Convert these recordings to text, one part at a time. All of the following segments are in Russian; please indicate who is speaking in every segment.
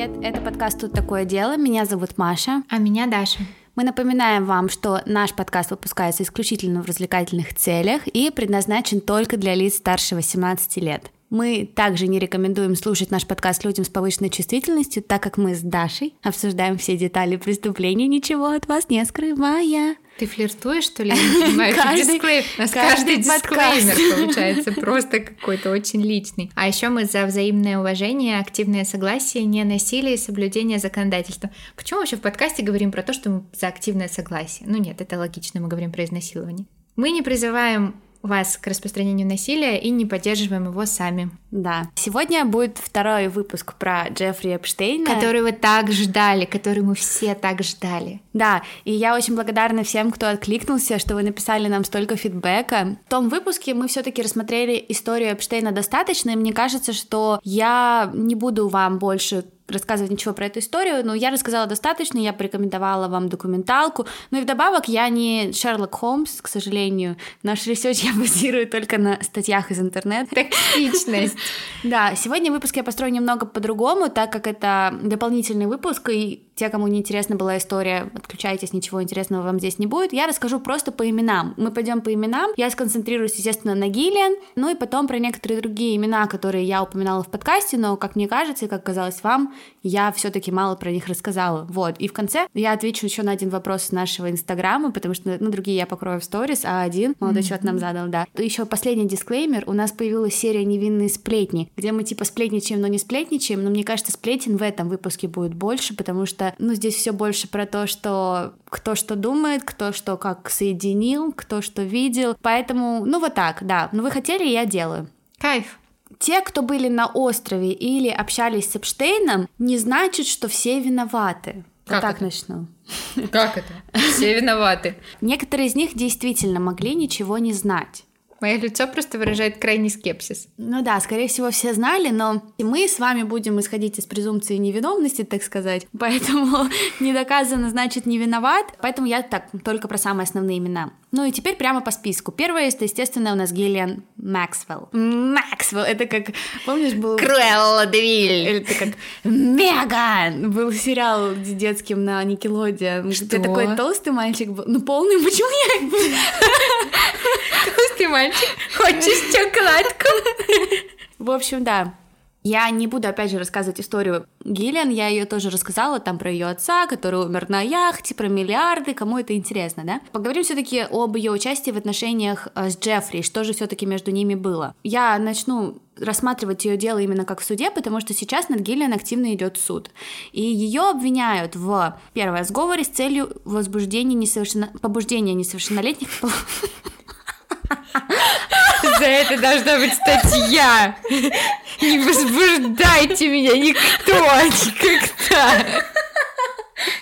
Speaker 1: привет! Это подкаст «Тут такое дело». Меня зовут Маша.
Speaker 2: А меня Даша.
Speaker 1: Мы напоминаем вам, что наш подкаст выпускается исключительно в развлекательных целях и предназначен только для лиц старше 18 лет. Мы также не рекомендуем слушать наш подкаст людям с повышенной чувствительностью, так как мы с Дашей обсуждаем все детали преступления, ничего от вас не скрывая.
Speaker 2: Ты флиртуешь, что ли? Я не понимаю, каждый, дисклеймер. У нас каждый, каждый дисклеймер получается просто какой-то очень личный. А еще мы за взаимное уважение, активное согласие, не насилие и соблюдение законодательства. Почему вообще в подкасте говорим про то, что мы за активное согласие? Ну нет, это логично, мы говорим про изнасилование. Мы не призываем вас к распространению насилия и не поддерживаем его сами.
Speaker 1: Да. Сегодня будет второй выпуск про Джеффри Эпштейна.
Speaker 2: Который вы так ждали, который мы все так ждали.
Speaker 1: Да, и я очень благодарна всем, кто откликнулся, что вы написали нам столько фидбэка. В том выпуске мы все таки рассмотрели историю Эпштейна достаточно, и мне кажется, что я не буду вам больше рассказывать ничего про эту историю, но я рассказала достаточно, я порекомендовала вам документалку, ну и вдобавок я не Шерлок Холмс, к сожалению, наш research я базирую только на статьях из интернета.
Speaker 2: Токсичность.
Speaker 1: Да, сегодня выпуск я построю немного по-другому, так как это дополнительный выпуск, и те, кому не интересна была история, отключайтесь, ничего интересного вам здесь не будет. Я расскажу просто по именам. Мы пойдем по именам. Я сконцентрируюсь, естественно, на Гиллиан, ну и потом про некоторые другие имена, которые я упоминала в подкасте, но, как мне кажется, и как казалось вам, я все-таки мало про них рассказала. Вот. И в конце я отвечу еще на один вопрос с нашего инстаграма, потому что, ну, другие я покрою в сторис, а один молодой mm-hmm. человек нам задал, да. Еще последний дисклеймер. У нас появилась серия «Невинные сплетни», где мы типа сплетничаем, но не сплетничаем, но мне кажется, сплетен в этом выпуске будет больше, потому что ну, здесь все больше про то, что кто что думает, кто что как соединил, кто что видел. Поэтому, ну, вот так, да. Ну, вы хотели, я делаю.
Speaker 2: Кайф.
Speaker 1: Те, кто были на острове или общались с Эпштейном, не значит, что все виноваты.
Speaker 2: Как
Speaker 1: вот так
Speaker 2: это?
Speaker 1: начну.
Speaker 2: Как это? Все виноваты.
Speaker 1: Некоторые из них действительно могли ничего не знать.
Speaker 2: Мое лицо просто выражает крайний скепсис.
Speaker 1: Ну да, скорее всего, все знали, но мы с вами будем исходить из презумпции невиновности, так сказать. Поэтому не доказано, значит, не виноват. Поэтому я так, только про самые основные имена. Ну и теперь прямо по списку. Первое, это, естественно, у нас Гиллиан Максвелл. Максвелл, это как, помнишь, был...
Speaker 2: Круэлла Девиль.
Speaker 1: Это как Меган! Был сериал детским на Никелодеон.
Speaker 2: Что?
Speaker 1: Где такой толстый мальчик был. Ну, полный, почему я...
Speaker 2: Толстый мальчик, хочешь шоколадку?
Speaker 1: В общем, да. Я не буду, опять же, рассказывать историю Гиллиан, я ее тоже рассказала, там про ее отца, который умер на яхте, про миллиарды, кому это интересно, да? Поговорим все-таки об ее участии в отношениях э, с Джеффри, что же все-таки между ними было. Я начну рассматривать ее дело именно как в суде, потому что сейчас над Гиллиан активно идет суд. И ее обвиняют в, первое, сговоре с целью возбуждения несовершенно... побуждения несовершеннолетних
Speaker 2: За это должна быть статья. Не возбуждайте меня никто никогда.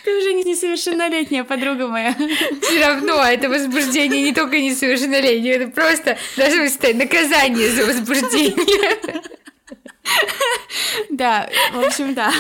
Speaker 1: Ты уже несовершеннолетняя подруга моя.
Speaker 2: Все равно это возбуждение не только несовершеннолетнее, это просто даже стоять наказание за возбуждение.
Speaker 1: Да, в общем, да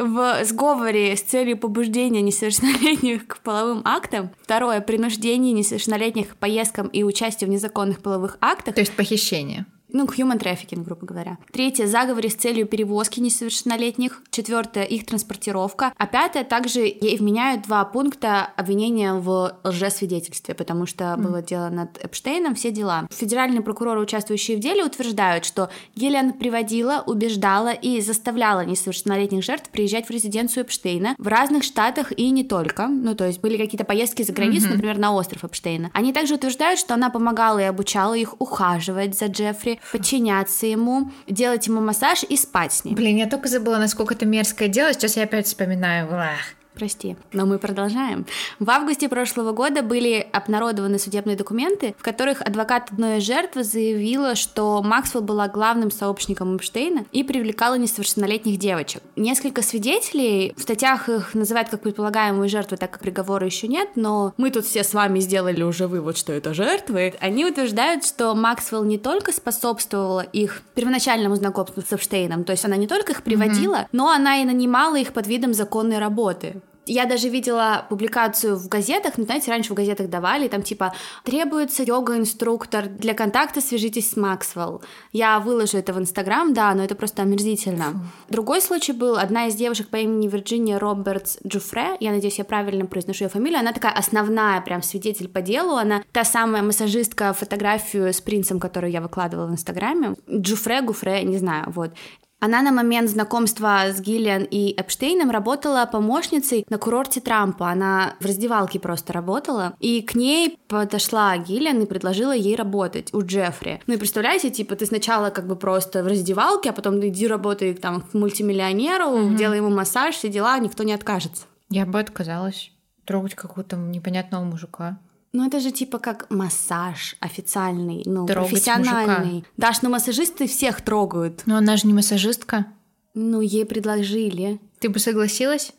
Speaker 1: в сговоре с целью побуждения несовершеннолетних к половым актам. Второе — принуждение несовершеннолетних к поездкам и участию в незаконных половых актах.
Speaker 2: То есть похищение
Speaker 1: ну, к human trafficking, грубо говоря. Третье, заговоры с целью перевозки несовершеннолетних. Четвертое, их транспортировка. А пятое, также ей вменяют два пункта обвинения в лжесвидетельстве, потому что mm. было дело над Эпштейном, все дела. Федеральные прокуроры, участвующие в деле, утверждают, что Гиллиан приводила, убеждала и заставляла несовершеннолетних жертв приезжать в резиденцию Эпштейна в разных штатах и не только. Ну, то есть были какие-то поездки за границу, mm-hmm. например, на остров Эпштейна. Они также утверждают, что она помогала и обучала их ухаживать за Джеффри, подчиняться ему, делать ему массаж и спать с ним.
Speaker 2: Блин, я только забыла, насколько это мерзкое дело. Сейчас я опять вспоминаю. Ах.
Speaker 1: Прости, но мы продолжаем. В августе прошлого года были обнародованы судебные документы, в которых адвокат одной из жертв заявила, что Максвелл была главным сообщником Эпштейна и привлекала несовершеннолетних девочек. Несколько свидетелей, в статьях их называют как предполагаемые жертвы, так как приговора еще нет, но мы тут все с вами сделали уже вывод, что это жертвы. Они утверждают, что Максвелл не только способствовала их первоначальному знакомству с Эпштейном, то есть она не только их приводила, mm-hmm. но она и нанимала их под видом законной работы. Я даже видела публикацию в газетах, ну, знаете, раньше в газетах давали, там типа «Требуется йога-инструктор, для контакта свяжитесь с Максвелл». Я выложу это в Инстаграм, да, но это просто омерзительно. Фу. Другой случай был, одна из девушек по имени Вирджиния Робертс Джуфре, я надеюсь, я правильно произношу ее фамилию, она такая основная прям свидетель по делу, она та самая массажистка, фотографию с принцем, которую я выкладывала в Инстаграме. Джуфре, Гуфре, не знаю, вот. Она на момент знакомства с Гиллиан и Эпштейном работала помощницей на курорте Трампа. Она в раздевалке просто работала. И к ней подошла Гиллиан и предложила ей работать у Джеффри. Ну и представляете, типа, ты сначала как бы просто в раздевалке, а потом иди работай там к мультимиллионеру, mm-hmm. делай ему массаж, все дела, никто не откажется.
Speaker 2: Я бы отказалась трогать какого-то непонятного мужика.
Speaker 1: Ну, это же типа как массаж официальный, ну, Трогать профессиональный. Мужика. Даш, ну массажисты всех трогают.
Speaker 2: Но она же не массажистка.
Speaker 1: Ну, ей предложили.
Speaker 2: Ты бы согласилась?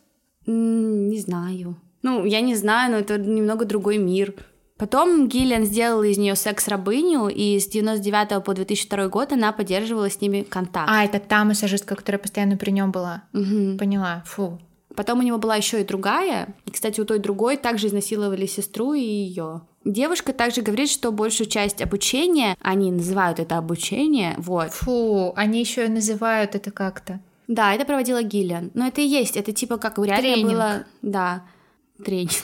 Speaker 1: не знаю. Ну, я не знаю, но это немного другой мир. Потом Гиллиан сделала из нее секс-рабыню, и с 99 по 2002 год она поддерживала с ними контакт.
Speaker 2: А, это та массажистка, которая постоянно при нем была.
Speaker 1: Угу.
Speaker 2: Поняла. Фу.
Speaker 1: Потом у него была еще и другая. И, кстати, у той другой также изнасиловали сестру и ее. Девушка также говорит, что большую часть обучения, они называют это обучение, вот.
Speaker 2: Фу, они еще и называют это как-то.
Speaker 1: Да, это проводила Гиллиан. Но это и есть, это типа как реально Тренинг. было... Да, тренинг.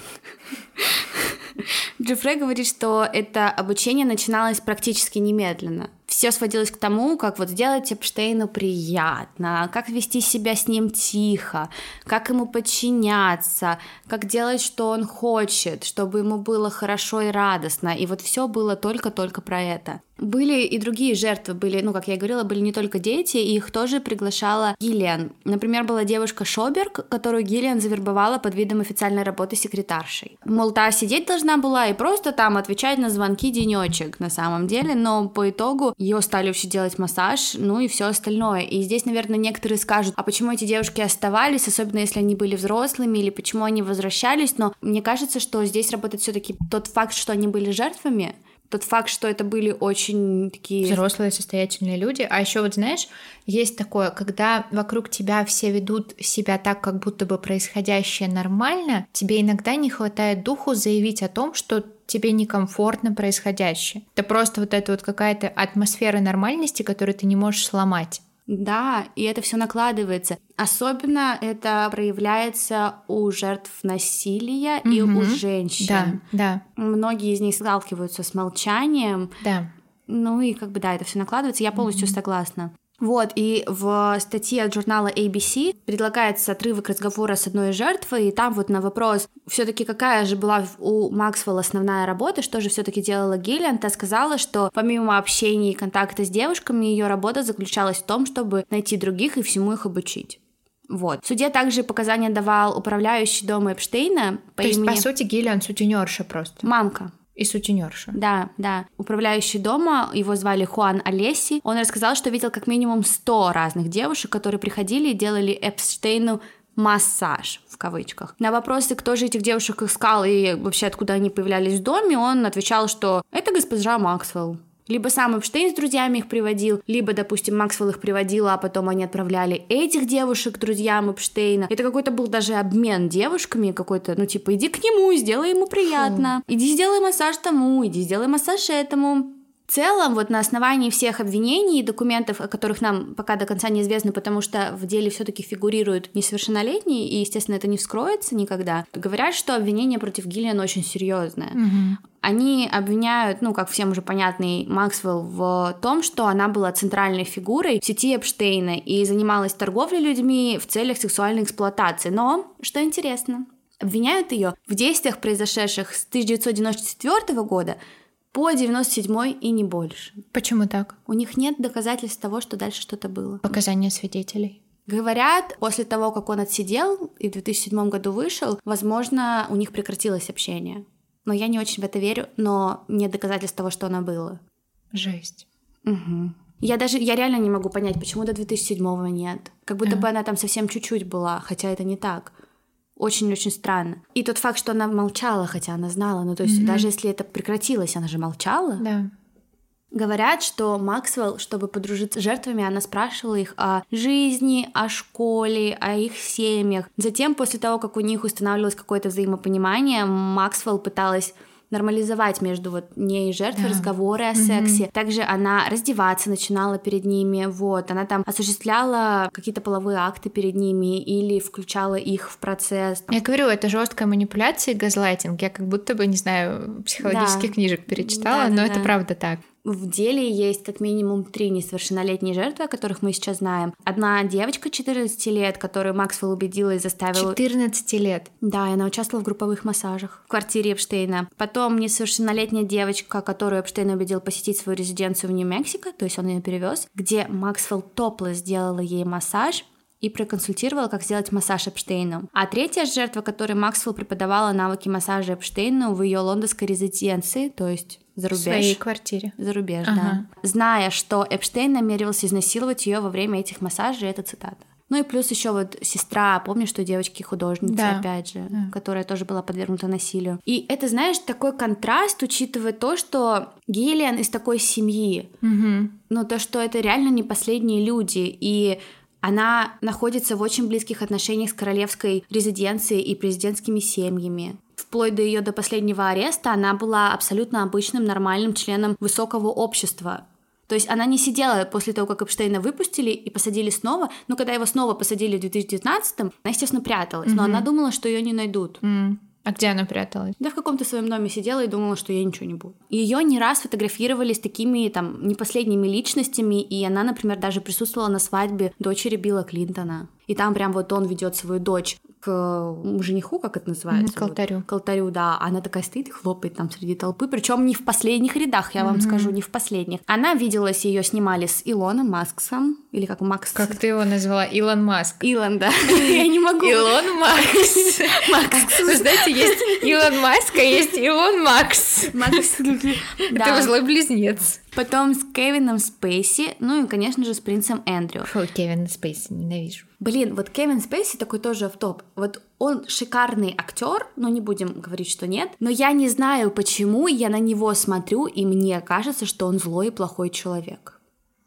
Speaker 1: Джеффре говорит, что это обучение начиналось практически немедленно все сводилось к тому, как вот сделать Эпштейну приятно, как вести себя с ним тихо, как ему подчиняться, как делать, что он хочет, чтобы ему было хорошо и радостно. И вот все было только-только про это. Были и другие жертвы, были, ну, как я говорила, были не только дети, и их тоже приглашала Гиллиан. Например, была девушка Шоберг, которую Гиллиан завербовала под видом официальной работы секретаршей. Мол, та сидеть должна была и просто там отвечать на звонки денечек на самом деле, но по итогу ее стали вообще делать массаж, ну и все остальное. И здесь, наверное, некоторые скажут, а почему эти девушки оставались, особенно если они были взрослыми, или почему они возвращались, но мне кажется, что здесь работает все-таки тот факт, что они были жертвами, тот факт, что это были очень такие...
Speaker 2: Взрослые, состоятельные люди. А еще вот знаешь, есть такое, когда вокруг тебя все ведут себя так, как будто бы происходящее нормально, тебе иногда не хватает духу заявить о том, что тебе некомфортно происходящее. Это просто вот эта вот какая-то атмосфера нормальности, которую ты не можешь сломать.
Speaker 1: Да, и это все накладывается. Особенно это проявляется у жертв насилия угу. и у женщин.
Speaker 2: Да, да.
Speaker 1: Многие из них сталкиваются с молчанием.
Speaker 2: Да.
Speaker 1: Ну и как бы да, это все накладывается. Я полностью угу. согласна. Вот, и в статье от журнала ABC предлагается отрывок разговора с одной из жертвой, и там вот на вопрос, все таки какая же была у Максвелла основная работа, что же все таки делала Гиллиан, та сказала, что помимо общения и контакта с девушками, ее работа заключалась в том, чтобы найти других и всему их обучить. Вот. В суде также показания давал управляющий дома Эпштейна
Speaker 2: по То имени... есть, по сути, Гиллиан сутенерша просто.
Speaker 1: Мамка.
Speaker 2: И сутенерша.
Speaker 1: Да, да. Управляющий дома, его звали Хуан Олеси, он рассказал, что видел как минимум 100 разных девушек, которые приходили и делали Эпштейну массаж в кавычках. На вопросы, кто же этих девушек искал и вообще откуда они появлялись в доме, он отвечал, что это госпожа Максвелл. Либо сам Эпштейн с друзьями их приводил, либо, допустим, Максвелл их приводил, а потом они отправляли этих девушек к друзьям Эпштейна. Это какой-то был даже обмен девушками, какой-то, ну, типа, иди к нему, сделай ему приятно, Фу. иди сделай массаж тому, иди сделай массаж этому. В целом, вот на основании всех обвинений и документов, о которых нам пока до конца неизвестно, потому что в деле все-таки фигурируют несовершеннолетние, и, естественно, это не вскроется никогда, говорят, что обвинение против Гиллиан очень серьезное.
Speaker 2: Угу.
Speaker 1: Они обвиняют, ну, как всем уже понятный Максвелл, в том, что она была центральной фигурой в сети Эпштейна и занималась торговлей людьми в целях сексуальной эксплуатации. Но, что интересно, обвиняют ее в действиях, произошедших с 1994 года по 97 и не больше.
Speaker 2: Почему так?
Speaker 1: У них нет доказательств того, что дальше что-то было.
Speaker 2: Показания свидетелей.
Speaker 1: Говорят, после того, как он отсидел и в 2007 году вышел, возможно, у них прекратилось общение. Но я не очень в это верю, но нет доказательств того, что оно было.
Speaker 2: Жесть.
Speaker 1: Угу. Я даже, я реально не могу понять, почему до 2007 нет. Как будто а. бы она там совсем чуть-чуть была, хотя это не так. Очень-очень странно. И тот факт, что она молчала, хотя она знала, ну то есть mm-hmm. даже если это прекратилось, она же молчала.
Speaker 2: Да.
Speaker 1: Говорят, что Максвелл, чтобы подружиться с жертвами, она спрашивала их о жизни, о школе, о их семьях. Затем, после того, как у них устанавливалось какое-то взаимопонимание, Максвелл пыталась нормализовать между вот ней и жертвой да. разговоры о сексе. Mm-hmm. Также она раздеваться начинала перед ними, вот, она там осуществляла какие-то половые акты перед ними или включала их в процесс.
Speaker 2: Я говорю, это жесткая манипуляция и газлайтинг. Я как будто бы, не знаю, психологических да. книжек перечитала, да, но да, это да. правда так
Speaker 1: в деле есть как минимум три несовершеннолетние жертвы, о которых мы сейчас знаем. Одна девочка 14 лет, которую Максвелл убедила и заставила...
Speaker 2: 14 лет?
Speaker 1: Да, и она участвовала в групповых массажах в квартире Эпштейна. Потом несовершеннолетняя девочка, которую Эпштейн убедил посетить свою резиденцию в Нью-Мексико, то есть он ее перевез, где Максвелл топло сделала ей массаж, и проконсультировала, как сделать массаж Эпштейну. А третья жертва, которой Максвелл преподавала навыки массажа Эпштейну в ее лондонской резиденции, то есть за рубеж. В
Speaker 2: своей квартире.
Speaker 1: За рубеж, ага. да. Зная, что Эпштейн намеревался изнасиловать ее во время этих массажей, это цитата. Ну и плюс еще вот сестра, помнишь, что девочки художницы, да. опять же, да. которая тоже была подвергнута насилию. И это, знаешь, такой контраст, учитывая то, что Гиллиан из такой семьи. Угу. Ну, то, что это реально не последние люди. И она находится в очень близких отношениях с королевской резиденцией и президентскими семьями вплоть до ее до последнего ареста, она была абсолютно обычным, нормальным членом высокого общества. То есть она не сидела после того, как Эпштейна выпустили и посадили снова, но когда его снова посадили в 2019-м, она, естественно, пряталась, mm-hmm. но она думала, что ее не найдут.
Speaker 2: Mm. А где она пряталась?
Speaker 1: Да в каком-то своем доме сидела и думала, что я ничего не буду. Ее не раз фотографировали с такими там не последними личностями, и она, например, даже присутствовала на свадьбе дочери Билла Клинтона. И там прям вот он ведет свою дочь к жениху, как это называется?
Speaker 2: К алтарю.
Speaker 1: Вот, к алтарю, да. Она такая стоит и хлопает там среди толпы, причем не в последних рядах, я вам mm-hmm. скажу, не в последних. Она виделась, ее снимали с Илоном Масксом, или как Макс.
Speaker 2: Как ты его назвала? Илон Маск.
Speaker 1: Илон, да. Я не могу.
Speaker 2: Илон Макс. Макс. Вы знаете, есть Илон Маск, а есть Илон Макс. Макс. Это злой близнец.
Speaker 1: Потом с Кевином Спейси, ну и, конечно же, с принцем Эндрю.
Speaker 2: Фу, Кевин Спейси, ненавижу.
Speaker 1: Блин, вот Кевин Спейси такой тоже в топ. Вот он шикарный актер, но не будем говорить, что нет. Но я не знаю, почему я на него смотрю, и мне кажется, что он злой и плохой человек.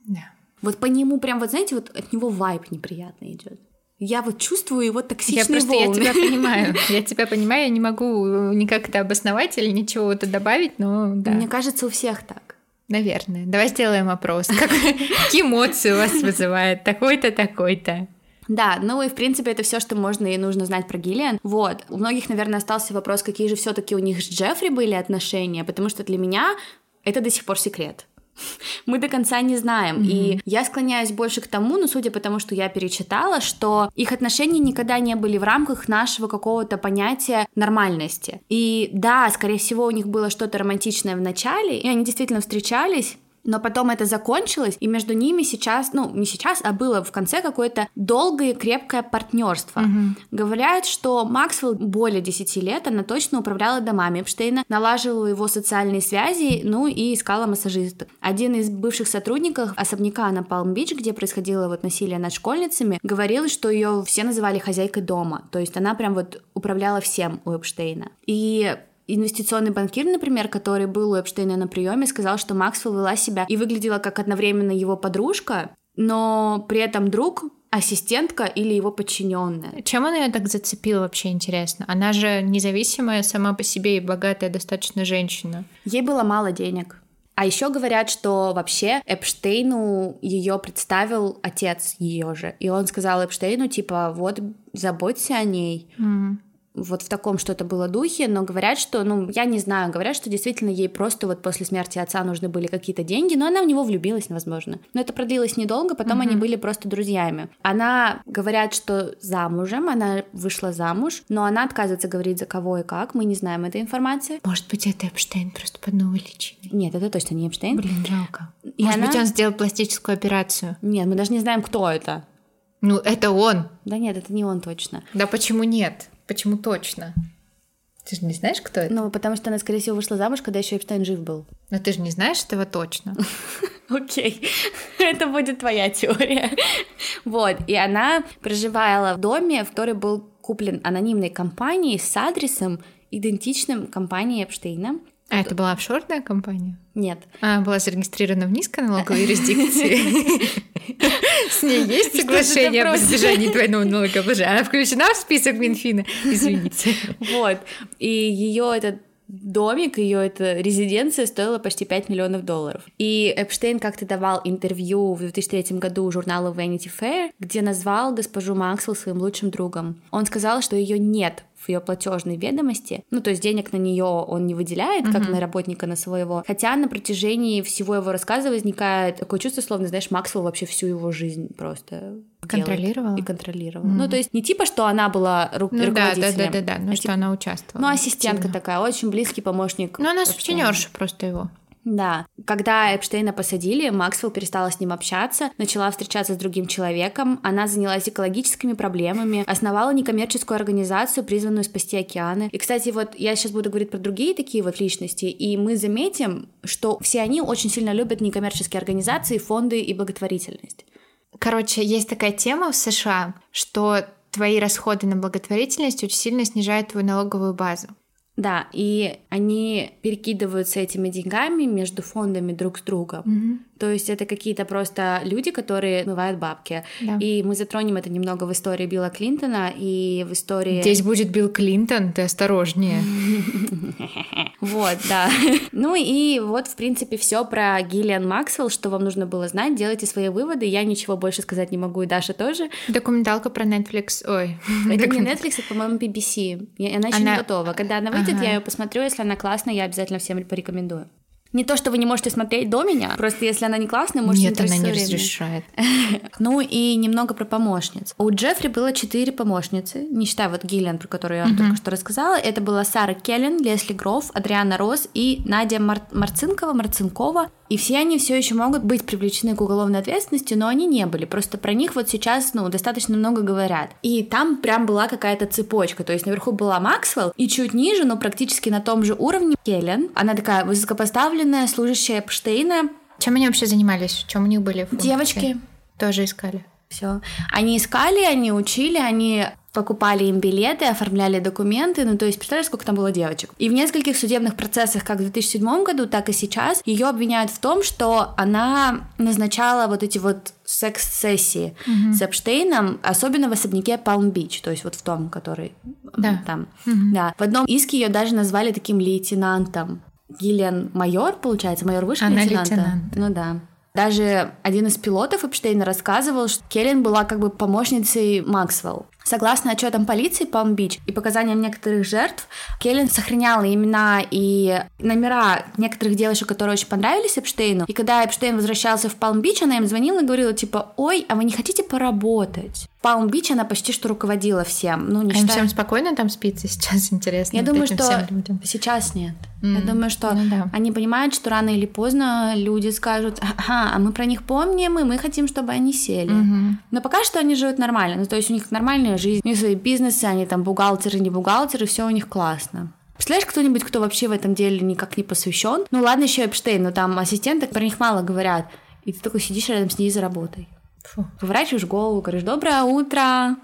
Speaker 2: Да.
Speaker 1: Вот по нему прям, вот знаете, вот от него вайп неприятный идет. Я вот чувствую его токсичные я просто,
Speaker 2: волны. Я тебя понимаю. Я тебя понимаю, я не могу никак это обосновать или ничего это добавить, но да.
Speaker 1: Мне кажется, у всех так.
Speaker 2: Наверное. Давай сделаем опрос. Какие эмоции у вас вызывает такой-то, такой-то?
Speaker 1: Да, ну и в принципе это все, что можно и нужно знать про Гиллиан. Вот. У многих, наверное, остался вопрос, какие же все-таки у них с Джеффри были отношения, потому что для меня это до сих пор секрет. мы до конца не знаем. Mm-hmm. И я склоняюсь больше к тому, ну, судя по тому, что я перечитала, что их отношения никогда не были в рамках нашего какого-то понятия нормальности. И да, скорее всего, у них было что-то романтичное в начале, и они действительно встречались, но потом это закончилось, и между ними сейчас, ну, не сейчас, а было в конце какое-то долгое и крепкое партнерство. Угу. Говорят, что Максвелл более 10 лет, она точно управляла домами Эпштейна, налаживала его социальные связи, ну и искала массажистов. Один из бывших сотрудников особняка на Палм-Бич, где происходило вот насилие над школьницами, говорил, что ее все называли хозяйкой дома, то есть она прям вот управляла всем у Эпштейна. И Инвестиционный банкир, например, который был у Эпштейна на приеме, сказал, что Максвелл вела себя и выглядела как одновременно его подружка, но при этом друг, ассистентка или его подчиненная.
Speaker 2: Чем она ее так зацепила вообще интересно? Она же независимая сама по себе и богатая достаточно женщина.
Speaker 1: Ей было мало денег. А еще говорят, что вообще Эпштейну ее представил отец ее же. И он сказал Эпштейну, типа, вот, заботься о ней. Mm вот в таком что-то было духе, но говорят, что, ну, я не знаю, говорят, что действительно ей просто вот после смерти отца нужны были какие-то деньги, но она в него влюбилась, возможно. Но это продлилось недолго, потом mm-hmm. они были просто друзьями. Она, говорят, что замужем, она вышла замуж, но она отказывается говорить за кого и как, мы не знаем этой информации.
Speaker 2: Может быть, это Эпштейн просто под личиной?
Speaker 1: Нет, это точно не Эпштейн.
Speaker 2: Блин, жалко. И Может она... быть, он сделал пластическую операцию?
Speaker 1: Нет, мы даже не знаем, кто это.
Speaker 2: Ну, это он.
Speaker 1: Да нет, это не он точно.
Speaker 2: Да почему нет? Почему точно? Ты же не знаешь, кто это?
Speaker 1: Ну, потому что она, скорее всего, вышла замуж, когда еще Эпштейн жив был.
Speaker 2: Но ты же не знаешь этого точно.
Speaker 1: Окей, это будет твоя теория. Вот, и она проживала в доме, который был куплен анонимной компанией с адресом, идентичным компании Эпштейна.
Speaker 2: А это была офшорная компания?
Speaker 1: Нет.
Speaker 2: А, была зарегистрирована в низконалоговой юрисдикции. С ней есть соглашение об избежании двойного налогообложения. Она включена в список Минфина. Извините.
Speaker 1: Вот. И ее этот домик, ее эта резиденция стоила почти 5 миллионов долларов. И Эпштейн как-то давал интервью в 2003 году журналу Vanity Fair, где назвал госпожу Максвелл своим лучшим другом. Он сказал, что ее нет в ее платежной ведомости. Ну, то есть денег на нее он не выделяет, как mm-hmm. на работника на своего. Хотя на протяжении всего его рассказа возникает такое чувство, словно, знаешь, Максвелл вообще всю его жизнь просто
Speaker 2: контролировала
Speaker 1: и контролировала. Mm-hmm. Ну, то есть не типа, что она была ру-
Speaker 2: ну,
Speaker 1: руководителем.
Speaker 2: Да, да, да, да, да. ну, а что типа... она участвовала.
Speaker 1: Ну, ассистентка активно. такая, очень близкий помощник.
Speaker 2: Ну, она сутенерша просто его.
Speaker 1: Да. Когда Эпштейна посадили, Максвелл перестала с ним общаться, начала встречаться с другим человеком, она занялась экологическими проблемами, основала некоммерческую организацию, призванную спасти океаны. И, кстати, вот я сейчас буду говорить про другие такие вот личности, и мы заметим, что все они очень сильно любят некоммерческие организации, фонды и благотворительность.
Speaker 2: Короче, есть такая тема в США, что твои расходы на благотворительность очень сильно снижают твою налоговую базу.
Speaker 1: Да, и они перекидываются этими деньгами между фондами друг с другом.
Speaker 2: Mm-hmm.
Speaker 1: То есть это какие-то просто люди, которые смывают бабки.
Speaker 2: Да.
Speaker 1: И мы затронем это немного в истории Билла Клинтона и в истории...
Speaker 2: Здесь будет Билл Клинтон, ты осторожнее.
Speaker 1: Вот, да. Ну и вот, в принципе, все про Гиллиан Максвелл, что вам нужно было знать. Делайте свои выводы. Я ничего больше сказать не могу, и Даша тоже.
Speaker 2: Документалка про Netflix. Ой.
Speaker 1: Это не Netflix, это, по-моему, BBC. Она еще не готова. Когда она выйдет, я ее посмотрю. Если она классная, я обязательно всем порекомендую. Не то, что вы не можете смотреть до меня, просто если она не классная, можете
Speaker 2: Нет, она не разрешает.
Speaker 1: Ну и немного про помощниц. У Джеффри было четыре помощницы, не считая вот Гиллиан, про которую я вам только что рассказала. Это была Сара Келлен, Лесли Гроф, Адриана Рос и Надя Мар- Марцинкова, Марцинкова. И все они все еще могут быть привлечены к уголовной ответственности, но они не были. Просто про них вот сейчас, ну, достаточно много говорят. И там прям была какая-то цепочка. То есть наверху была Максвелл, и чуть ниже, но практически на том же уровне Келлен. Она такая высокопоставленная, служащая Эпштейна.
Speaker 2: Чем они вообще занимались? Чем у них были функции?
Speaker 1: Девочки.
Speaker 2: Тоже искали.
Speaker 1: Все. Они искали, они учили, они покупали им билеты, оформляли документы, ну то есть представляешь, сколько там было девочек. И в нескольких судебных процессах, как в 2007 году, так и сейчас, ее обвиняют в том, что она назначала вот эти вот секс-сессии
Speaker 2: mm-hmm.
Speaker 1: с Эпштейном, особенно в особняке Палм-Бич, то есть вот в том, который
Speaker 2: да.
Speaker 1: там.
Speaker 2: Mm-hmm.
Speaker 1: Да. В одном иске ее даже назвали таким лейтенантом. Гиллиан майор, получается, майор выше
Speaker 2: Она
Speaker 1: лейтенанта.
Speaker 2: лейтенант.
Speaker 1: Ну да. Даже один из пилотов Эпштейна рассказывал, что Келлен была как бы помощницей Максвелл. Согласно отчетам полиции Палм-Бич и показаниям некоторых жертв, Келлен сохраняла имена и номера некоторых девушек, которые очень понравились Эпштейну. И когда Эпштейн возвращался в Палм-Бич, она им звонила и говорила типа, ой, а вы не хотите поработать? Палм-Бич она почти что руководила всем. Ну, не
Speaker 2: а
Speaker 1: считая...
Speaker 2: всем спокойно там спится сейчас, интересно?
Speaker 1: Я думаю, что сейчас нет.
Speaker 2: М,
Speaker 1: Я думаю, что
Speaker 2: ну да.
Speaker 1: они понимают, что рано или поздно люди скажут, ага, а мы про них помним, и мы хотим, чтобы они сели.
Speaker 2: Мгм.
Speaker 1: Но пока что они живут нормально. Ну, то есть у них нормальная жизнь, у свои бизнесы, они там бухгалтеры, не бухгалтеры, все у них классно. Представляешь, кто-нибудь, кто вообще в этом деле никак не посвящен? Ну ладно, еще Эпштейн, но там ассистенты про них мало говорят. И ты такой сидишь рядом с ней за работой.
Speaker 2: Фу.
Speaker 1: Поворачиваешь голову, говоришь, доброе утро,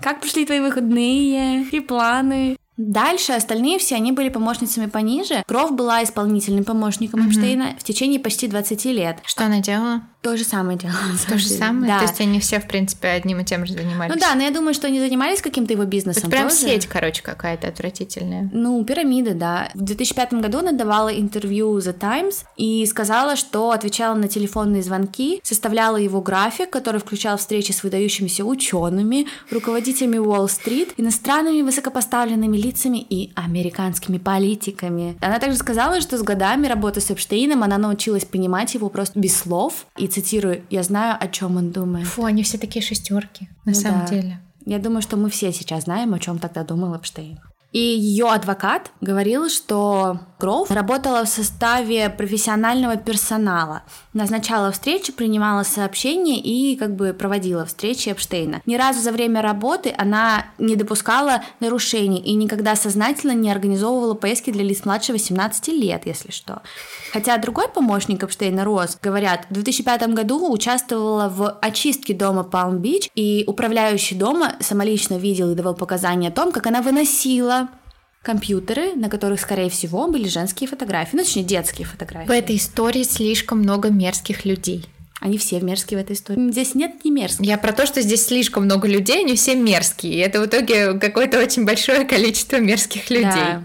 Speaker 1: как прошли твои выходные и планы? Дальше остальные все, они были помощницами пониже. Кроф была исполнительным помощником
Speaker 2: Мгм.
Speaker 1: Эпштейна в течение почти 20 лет.
Speaker 2: Что она делала?
Speaker 1: То же самое делала.
Speaker 2: То же самое?
Speaker 1: Да.
Speaker 2: То есть они все, в принципе, одним и тем же занимались?
Speaker 1: Ну да, но я думаю, что они занимались каким-то его бизнесом.
Speaker 2: Это прям
Speaker 1: тоже.
Speaker 2: сеть, короче, какая-то отвратительная.
Speaker 1: Ну, пирамида, да. В 2005 году она давала интервью The Times и сказала, что отвечала на телефонные звонки, составляла его график, который включал встречи с выдающимися учеными, руководителями Уолл-стрит, иностранными высокопоставленными лицами и американскими политиками. Она также сказала, что с годами работы с Эпштейном она научилась понимать его просто без слов. И цитирую, «Я знаю, о чем он думает».
Speaker 2: Фу, они все такие шестерки, на
Speaker 1: Ну
Speaker 2: самом
Speaker 1: да.
Speaker 2: деле.
Speaker 1: Я думаю, что мы все сейчас знаем, о чем тогда думал Эпштейн. И ее адвокат говорил, что Гроув работала в составе профессионального персонала, назначала встречи, принимала сообщения и как бы проводила встречи Эпштейна. Ни разу за время работы она не допускала нарушений и никогда сознательно не организовывала поездки для лиц младше 18 лет, если что. Хотя другой помощник Эпштейна, Рос, говорят, в 2005 году участвовала в очистке дома Палм-Бич, и управляющий дома самолично видел и давал показания о том, как она выносила компьютеры, на которых, скорее всего, были женские фотографии, ну, точнее, детские фотографии.
Speaker 2: В этой истории слишком много мерзких людей.
Speaker 1: Они все мерзкие в этой истории. Здесь нет не мерзких.
Speaker 2: Я про то, что здесь слишком много людей, они все мерзкие. И это в итоге какое-то очень большое количество мерзких людей. Да.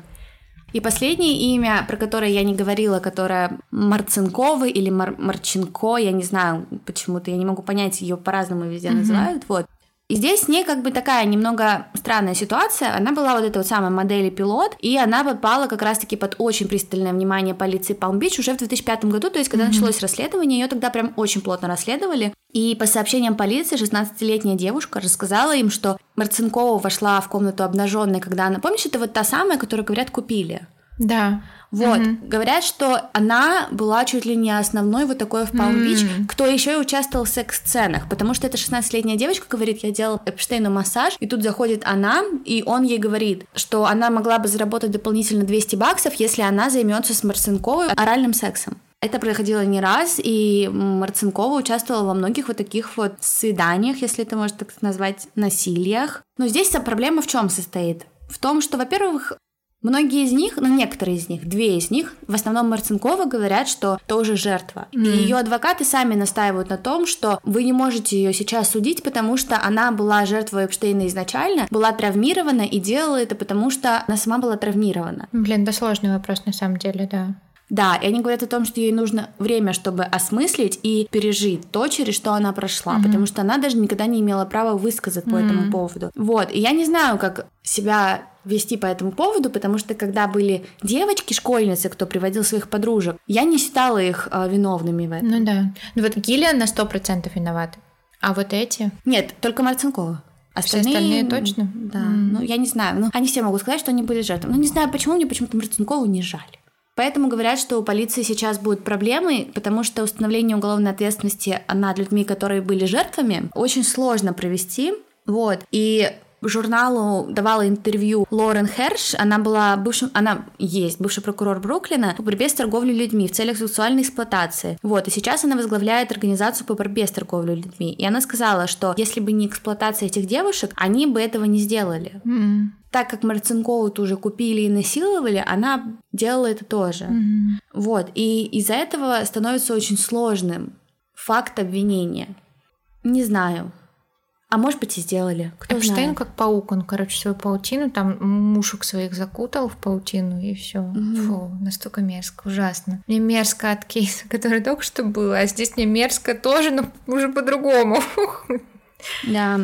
Speaker 1: И последнее имя, про которое я не говорила, которое Марцинкова или Мар Марченко, я не знаю, почему-то я не могу понять, ее по-разному везде mm-hmm. называют. Вот. И здесь с ней как бы такая немного странная ситуация. Она была вот этой вот самой модели пилот, и она попала как раз-таки под очень пристальное внимание полиции Палм-Бич уже в 2005 году, то есть когда mm-hmm. началось расследование, ее тогда прям очень плотно расследовали. И по сообщениям полиции, 16-летняя девушка рассказала им, что Марцинкова вошла в комнату обнаженной, когда она... Помнишь, это вот та самая, которую, говорят, купили?
Speaker 2: Да.
Speaker 1: Вот, mm-hmm. говорят, что она была чуть ли не основной вот такой в Палм-Бич, mm-hmm. кто еще и участвовал в секс-сценах, потому что эта 16-летняя девочка говорит, я делал Эпштейну массаж, и тут заходит она, и он ей говорит, что она могла бы заработать дополнительно 200 баксов, если она займется с Марцинковой оральным сексом. Это происходило не раз, и Марцинкова участвовала во многих вот таких вот свиданиях, если это можно так назвать, насилиях. Но здесь проблема в чем состоит? В том, что, во-первых, Многие из них, ну некоторые из них, две из них, в основном Марцинкова говорят, что тоже жертва. Mm. И ее адвокаты сами настаивают на том, что вы не можете ее сейчас судить, потому что она была жертвой Эпштейна изначально, была травмирована и делала это потому, что она сама была травмирована.
Speaker 2: Блин, да сложный вопрос на самом деле, да.
Speaker 1: Да, и они говорят о том, что ей нужно время, чтобы осмыслить и пережить то, через что она прошла, mm-hmm. потому что она даже никогда не имела права высказать mm-hmm. по этому поводу. Вот, и я не знаю, как себя вести по этому поводу, потому что когда были девочки, школьницы, кто приводил своих подружек, я не считала их э, виновными в этом.
Speaker 2: Ну да. Ну вот Гиллиан на сто процентов виноват. А вот эти?
Speaker 1: Нет, только Марцинкова.
Speaker 2: Остальные, все остальные точно?
Speaker 1: Да. Mm. Ну, я не знаю. Ну, они все могут сказать, что они были жертвами. Ну, не знаю, почему мне почему-то Марцинкову не жаль. Поэтому говорят, что у полиции сейчас будут проблемы, потому что установление уголовной ответственности над людьми, которые были жертвами, очень сложно провести. Вот. И журналу давала интервью Лорен Херш. Она была бывшим, она есть бывший прокурор Бруклина по борьбе с торговлей людьми в целях сексуальной эксплуатации. Вот, и сейчас она возглавляет организацию по борьбе с торговлей людьми. И она сказала, что если бы не эксплуатация этих девушек, они бы этого не сделали. Mm. Так как Марцинкову уже купили и насиловали, она делала это тоже. Mm-hmm. Вот, и из-за этого становится очень сложным факт обвинения. Не знаю. А может быть и сделали.
Speaker 2: Кто Эпштейн знает. как паук, он, короче, свою паутину, там мушек своих закутал в паутину и все. Угу. Фу, настолько мерзко, ужасно. Мне мерзко от кейса, который только что был, а здесь мне мерзко тоже, но уже по-другому.
Speaker 1: Да.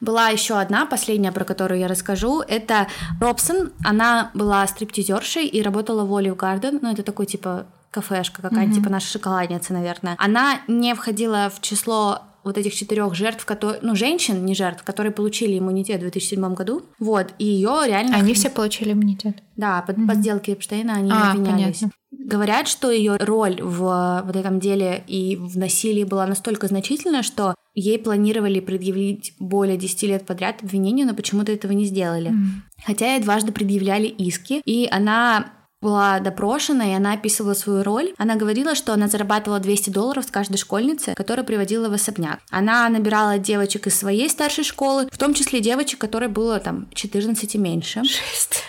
Speaker 1: Была еще одна, последняя, про которую я расскажу. Это Робсон. Она была стриптизершей и работала в Olive Garden. Ну, это такой типа кафешка какая-то, mm-hmm. типа наша шоколадница, наверное. Она не входила в число вот этих четырех жертв, которые, ну, женщин, не жертв, которые получили иммунитет в 2007 году. Вот, и ее реально...
Speaker 2: Они все получили иммунитет?
Speaker 1: Да, под, mm-hmm. по сделке Эпштейна они а, обвинялись. Понятно. Говорят, что ее роль в вот этом деле и в насилии была настолько значительна, что ей планировали предъявить более 10 лет подряд обвинению, но почему-то этого не сделали. Mm. Хотя ей дважды предъявляли иски, и она была допрошена, и она описывала свою роль. Она говорила, что она зарабатывала 200 долларов с каждой школьницы, которая приводила в особняк. Она набирала девочек из своей старшей школы, в том числе девочек, которой было там 14 и меньше.
Speaker 2: Жесть.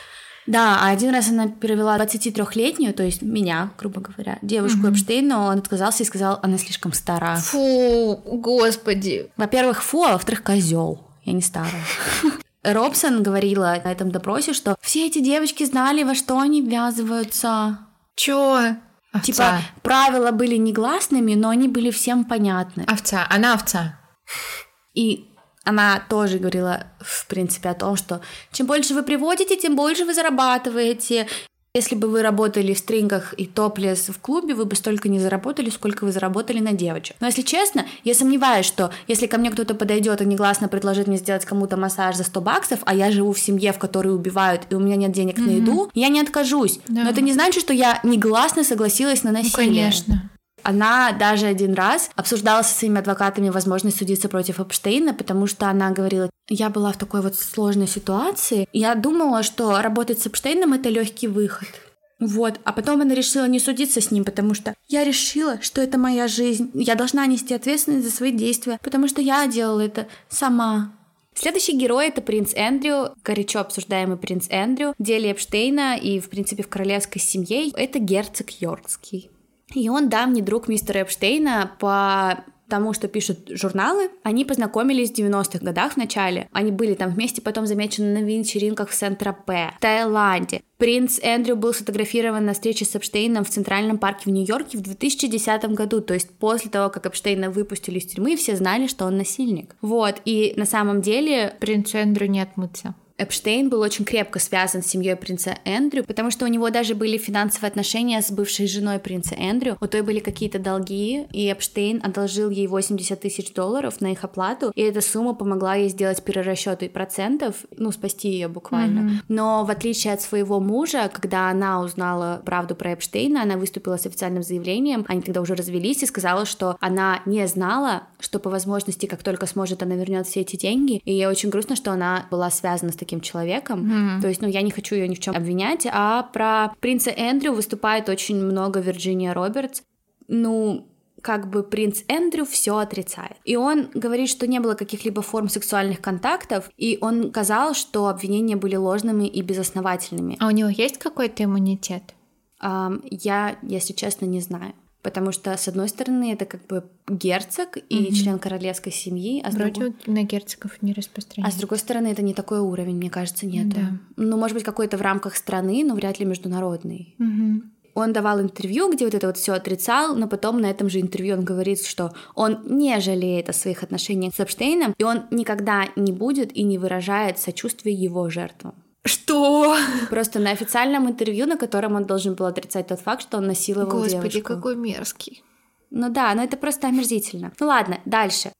Speaker 1: Да, а один раз она перевела 23-летнюю, то есть меня, грубо говоря, девушку mm-hmm. Эпштейна, он отказался и сказал, она слишком стара.
Speaker 2: Фу, господи.
Speaker 1: Во-первых, фу, а во-вторых, козел. Я не старая. Робсон говорила на этом допросе, что все эти девочки знали, во что они ввязываются.
Speaker 2: Чё? Овца.
Speaker 1: Типа, правила были негласными, но они были всем понятны.
Speaker 2: Овца, она овца.
Speaker 1: И она тоже говорила, в принципе, о том, что чем больше вы приводите, тем больше вы зарабатываете. Если бы вы работали в стрингах и топлес в клубе, вы бы столько не заработали, сколько вы заработали на девочек. Но если честно, я сомневаюсь, что если ко мне кто-то подойдет и негласно предложит мне сделать кому-то массаж за 100 баксов, а я живу в семье, в которой убивают, и у меня нет денег mm-hmm. на еду, я не откажусь. Да. Но это не значит, что я негласно согласилась на насилие.
Speaker 2: Ну, конечно.
Speaker 1: Она даже один раз обсуждала со своими адвокатами возможность судиться против Эпштейна, потому что она говорила, я была в такой вот сложной ситуации, я думала, что работать с Эпштейном — это легкий выход. Вот, а потом она решила не судиться с ним, потому что я решила, что это моя жизнь, я должна нести ответственность за свои действия, потому что я делала это сама. Следующий герой — это принц Эндрю, горячо обсуждаемый принц Эндрю. В Эпштейна и, в принципе, в королевской семье — это герцог Йоркский. И он давний друг мистера Эпштейна по тому, что пишут журналы, они познакомились в 90-х годах в начале. Они были там вместе, потом замечены на вечеринках в Сент-Тропе, Таиланде. Принц Эндрю был сфотографирован на встрече с Эпштейном в Центральном парке в Нью-Йорке в 2010 году, то есть после того, как Эпштейна выпустили из тюрьмы, все знали, что он насильник. Вот, и на самом деле...
Speaker 2: Принц Эндрю не отмыться.
Speaker 1: Эпштейн был очень крепко связан с семьей принца Эндрю, потому что у него даже были финансовые отношения с бывшей женой принца Эндрю. У той были какие-то долги, и Эпштейн одолжил ей 80 тысяч долларов на их оплату, и эта сумма помогла ей сделать перерасчеты процентов, ну, спасти ее буквально. Mm-hmm. Но в отличие от своего мужа, когда она узнала правду про Эпштейна, она выступила с официальным заявлением, они тогда уже развелись, и сказала, что она не знала, что по возможности, как только сможет, она вернет все эти деньги, и ей очень грустно, что она была связана с таким таким человеком. Mm-hmm. То есть, ну, я не хочу ее ни в чем обвинять. А про принца Эндрю выступает очень много Вирджиния Робертс. Ну, как бы принц Эндрю все отрицает. И он говорит, что не было каких-либо форм сексуальных контактов, и он сказал, что обвинения были ложными и безосновательными.
Speaker 2: А у него есть какой-то иммунитет?
Speaker 1: Um, я, если честно, не знаю. Потому что, с одной стороны, это как бы герцог и угу. член королевской семьи.
Speaker 2: А Вроде другой... на герцогов не распространяется.
Speaker 1: А с другой стороны, это не такой уровень, мне кажется, нет. Да. Ну, может быть, какой-то в рамках страны, но вряд ли международный.
Speaker 2: Угу.
Speaker 1: Он давал интервью, где вот это вот все отрицал, но потом на этом же интервью он говорит, что он не жалеет о своих отношениях с Эпштейном, и он никогда не будет и не выражает сочувствие его жертвам.
Speaker 2: Что?
Speaker 1: Просто на официальном интервью, на котором он должен был отрицать тот факт, что он насиловал
Speaker 2: Господи,
Speaker 1: девушку.
Speaker 2: Господи, какой мерзкий.
Speaker 1: Ну да, но это просто омерзительно. Ну ладно, дальше.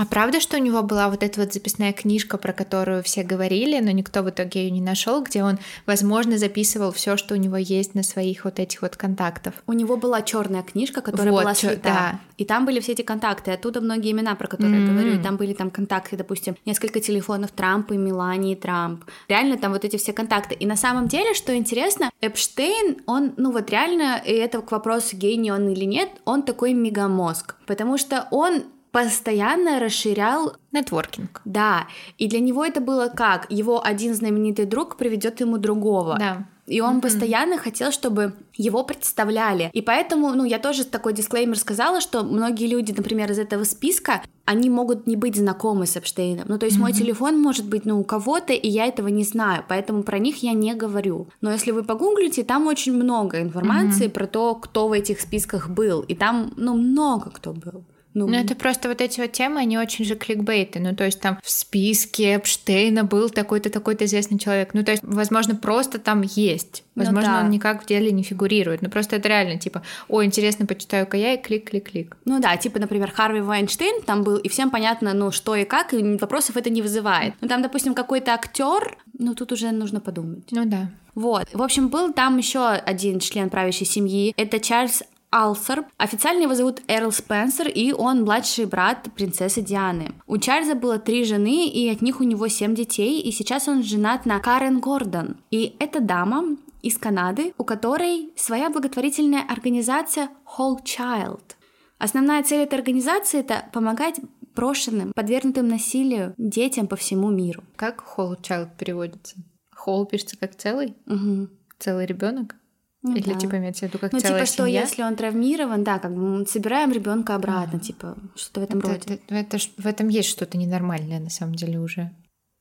Speaker 2: А правда, что у него была вот эта вот записная книжка, про которую все говорили, но никто в итоге ее не нашел, где он, возможно, записывал все, что у него есть на своих вот этих вот контактов?
Speaker 1: У него была черная книжка, которая вот, была света. Да. И там были все эти контакты, оттуда многие имена, про которые mm-hmm. я говорю. И там были там контакты, допустим, несколько телефонов Трампа и Мелании Трамп. Реально там вот эти все контакты. И на самом деле, что интересно, Эпштейн, он, ну вот реально, и это к вопросу, гений он или нет, он такой мегамозг. Потому что он постоянно расширял
Speaker 2: нетворкинг.
Speaker 1: Да, и для него это было как? Его один знаменитый друг приведет ему другого.
Speaker 2: Да.
Speaker 1: И он mm-hmm. постоянно хотел, чтобы его представляли. И поэтому, ну, я тоже такой дисклеймер сказала, что многие люди, например, из этого списка, они могут не быть знакомы с Эпштейном. Ну, то есть mm-hmm. мой телефон может быть, ну, у кого-то, и я этого не знаю, поэтому про них я не говорю. Но если вы погуглите, там очень много информации mm-hmm. про то, кто в этих списках был. И там, ну, много кто был.
Speaker 2: Ну, ну, это просто вот эти вот темы, они очень же кликбейты. Ну, то есть там в списке Эпштейна был такой-то, такой-то известный человек. Ну, то есть, возможно, просто там есть. Ну возможно, ну, да. он никак в деле не фигурирует. Ну, просто это реально, типа, ой, интересно, почитаю-ка я, и клик-клик-клик.
Speaker 1: Ну да, типа, например, Харви Вайнштейн там был, и всем понятно, ну, что и как, и вопросов это не вызывает. Ну, там, допустим, какой-то актер, ну, тут уже нужно подумать.
Speaker 2: Ну да.
Speaker 1: Вот. В общем, был там еще один член правящей семьи. Это Чарльз Алсер. Официально его зовут Эрл Спенсер, и он младший брат принцессы Дианы. У Чарльза было три жены, и от них у него семь детей, и сейчас он женат на Карен Гордон. И эта дама из Канады, у которой своя благотворительная организация Whole Child. Основная цель этой организации — это помогать брошенным, подвергнутым насилию детям по всему миру.
Speaker 2: Как Whole Child переводится? Whole пишется как целый?
Speaker 1: Угу.
Speaker 2: Целый ребенок? Ну, Или да. типа имеется в виду как
Speaker 1: ну,
Speaker 2: целая
Speaker 1: типа, что
Speaker 2: семья?
Speaker 1: если он травмирован, да, как бы мы собираем ребенка обратно, а. типа, что-то в этом
Speaker 2: это,
Speaker 1: роде.
Speaker 2: Это, это, в этом есть что-то ненормальное на самом деле уже.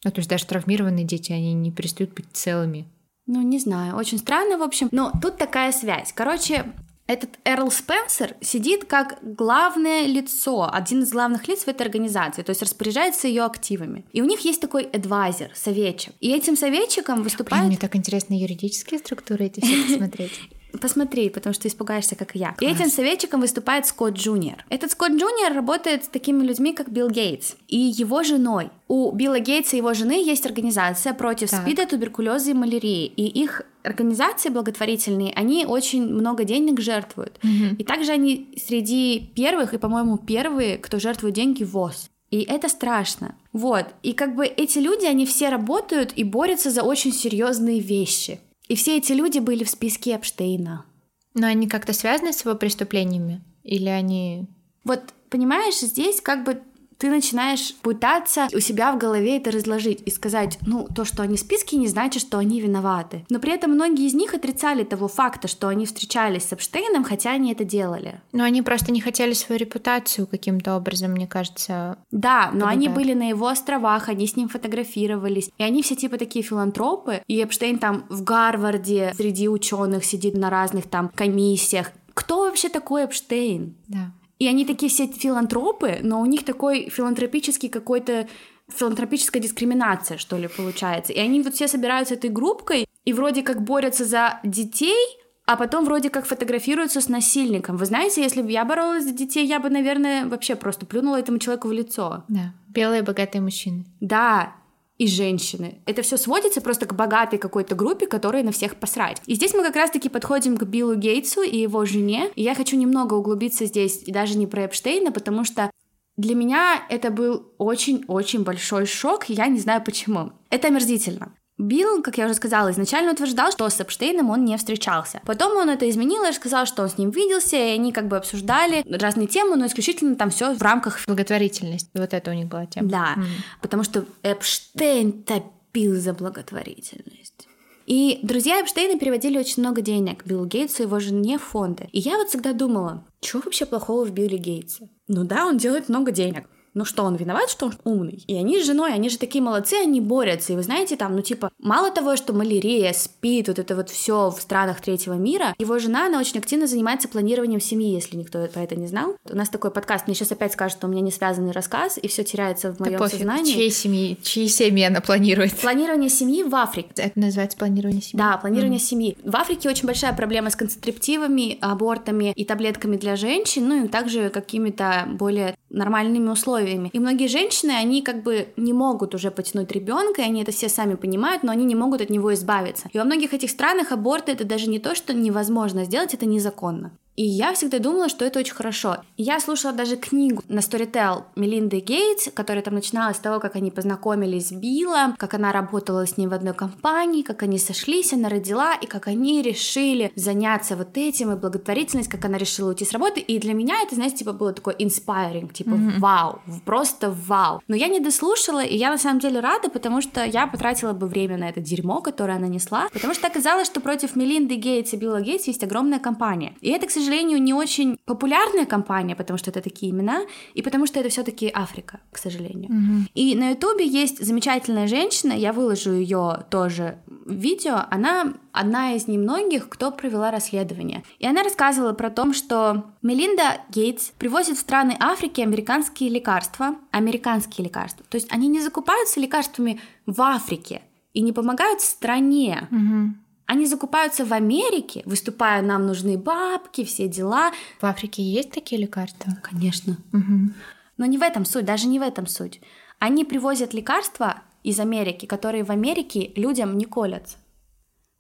Speaker 2: Ну, то есть даже травмированные дети, они не перестают быть целыми.
Speaker 1: Ну, не знаю, очень странно, в общем. Но тут такая связь. Короче, этот Эрл Спенсер сидит как главное лицо, один из главных лиц в этой организации, то есть распоряжается ее активами. И у них есть такой адвайзер, советчик. И этим советчиком выступает...
Speaker 2: Блин, мне так интересно юридические структуры эти все посмотреть.
Speaker 1: Посмотри, потому что испугаешься, как и я. Класс. И этим советчиком выступает Скотт Джуниор. Этот Скотт Джуниор работает с такими людьми, как Билл Гейтс и его женой. У Билла Гейтса и его жены есть организация против так. СПИДа, туберкулеза и малярии. И их организации благотворительные, они очень много денег жертвуют.
Speaker 2: Угу.
Speaker 1: И также они среди первых, и, по-моему, первые, кто жертвует деньги ВОЗ. И это страшно. Вот. И как бы эти люди, они все работают и борются за очень серьезные вещи. И все эти люди были в списке Эпштейна.
Speaker 2: Но они как-то связаны с его преступлениями? Или они...
Speaker 1: Вот, понимаешь, здесь как бы ты начинаешь пытаться у себя в голове это разложить и сказать, ну, то, что они в списке, не значит, что они виноваты. Но при этом многие из них отрицали того факта, что они встречались с Эпштейном, хотя они это делали.
Speaker 2: Но они просто не хотели свою репутацию каким-то образом, мне кажется.
Speaker 1: Да, но они были на его островах, они с ним фотографировались, и они все типа такие филантропы, и Эпштейн там в Гарварде среди ученых сидит на разных там комиссиях. Кто вообще такой Эпштейн?
Speaker 2: Да.
Speaker 1: И они такие все филантропы, но у них такой филантропический какой-то филантропическая дискриминация, что ли, получается. И они вот все собираются этой группкой и вроде как борются за детей, а потом вроде как фотографируются с насильником. Вы знаете, если бы я боролась за детей, я бы, наверное, вообще просто плюнула этому человеку в лицо.
Speaker 2: Да, белые богатые мужчины.
Speaker 1: Да, и женщины. Это все сводится просто к богатой какой-то группе, которой на всех посрать. И здесь мы как раз-таки подходим к Биллу Гейтсу и его жене. И я хочу немного углубиться здесь, и даже не про Эпштейна, потому что для меня это был очень-очень большой шок, я не знаю почему. Это омерзительно. Билл, как я уже сказала, изначально утверждал, что с Эпштейном он не встречался. Потом он это изменил и сказал, что он с ним виделся, и они как бы обсуждали разные темы, но исключительно там все в рамках
Speaker 2: благотворительности. Вот это у них была тема.
Speaker 1: Да, mm. потому что Эпштейн топил за благотворительность. И друзья Эпштейна переводили очень много денег Биллу Гейтсу и его жене в фонды. И я вот всегда думала, что вообще плохого в Билли Гейтсе? Ну да, он делает много денег. Ну что, он виноват, что он умный? И они с женой, они же такие молодцы, они борются. И вы знаете, там, ну типа, мало того, что малярия, спит, вот это вот все в странах третьего мира, его жена, она очень активно занимается планированием семьи, если никто про это не знал. У нас такой подкаст, мне сейчас опять скажут, что у меня не связанный рассказ, и все теряется в моем сознании.
Speaker 2: Чьей семьи, чьи семьи она планирует?
Speaker 1: Планирование семьи в Африке.
Speaker 2: Это называется планирование семьи?
Speaker 1: Да, планирование mm. семьи. В Африке очень большая проблема с концентриптивами, абортами и таблетками для женщин, ну и также какими-то более нормальными условиями. И многие женщины, они как бы не могут уже потянуть ребенка, и они это все сами понимают, но они не могут от него избавиться. И во многих этих странах аборты это даже не то, что невозможно сделать, это незаконно. И я всегда думала, что это очень хорошо. Я слушала даже книгу на Storytel Мелинды Гейтс, которая там начиналась с того, как они познакомились с Биллом, как она работала с ним в одной компании, как они сошлись, она родила, и как они решили заняться вот этим, и благотворительность, как она решила уйти с работы. И для меня это, знаете, типа было такое inspiring, типа mm-hmm. вау, просто вау. Но я не дослушала, и я на самом деле рада, потому что я потратила бы время на это дерьмо, которое она несла, потому что оказалось, что против Мелинды Гейтс и Билла Гейтс есть огромная компания. И это, к сожалению, сожалению, не очень популярная компания, потому что это такие имена, и потому что это все-таки Африка, к сожалению.
Speaker 2: Mm-hmm.
Speaker 1: И на Ютубе есть замечательная женщина, я выложу ее тоже видео. Она одна из немногих, кто провела расследование. И она рассказывала про то, что Мелинда Гейтс привозит в страны Африки американские лекарства, американские лекарства. То есть они не закупаются лекарствами в Африке и не помогают стране.
Speaker 2: Mm-hmm.
Speaker 1: Они закупаются в Америке, выступая, нам нужны бабки, все дела.
Speaker 2: В Африке есть такие лекарства?
Speaker 1: Конечно.
Speaker 2: Угу.
Speaker 1: Но не в этом суть, даже не в этом суть. Они привозят лекарства из Америки, которые в Америке людям не колятся,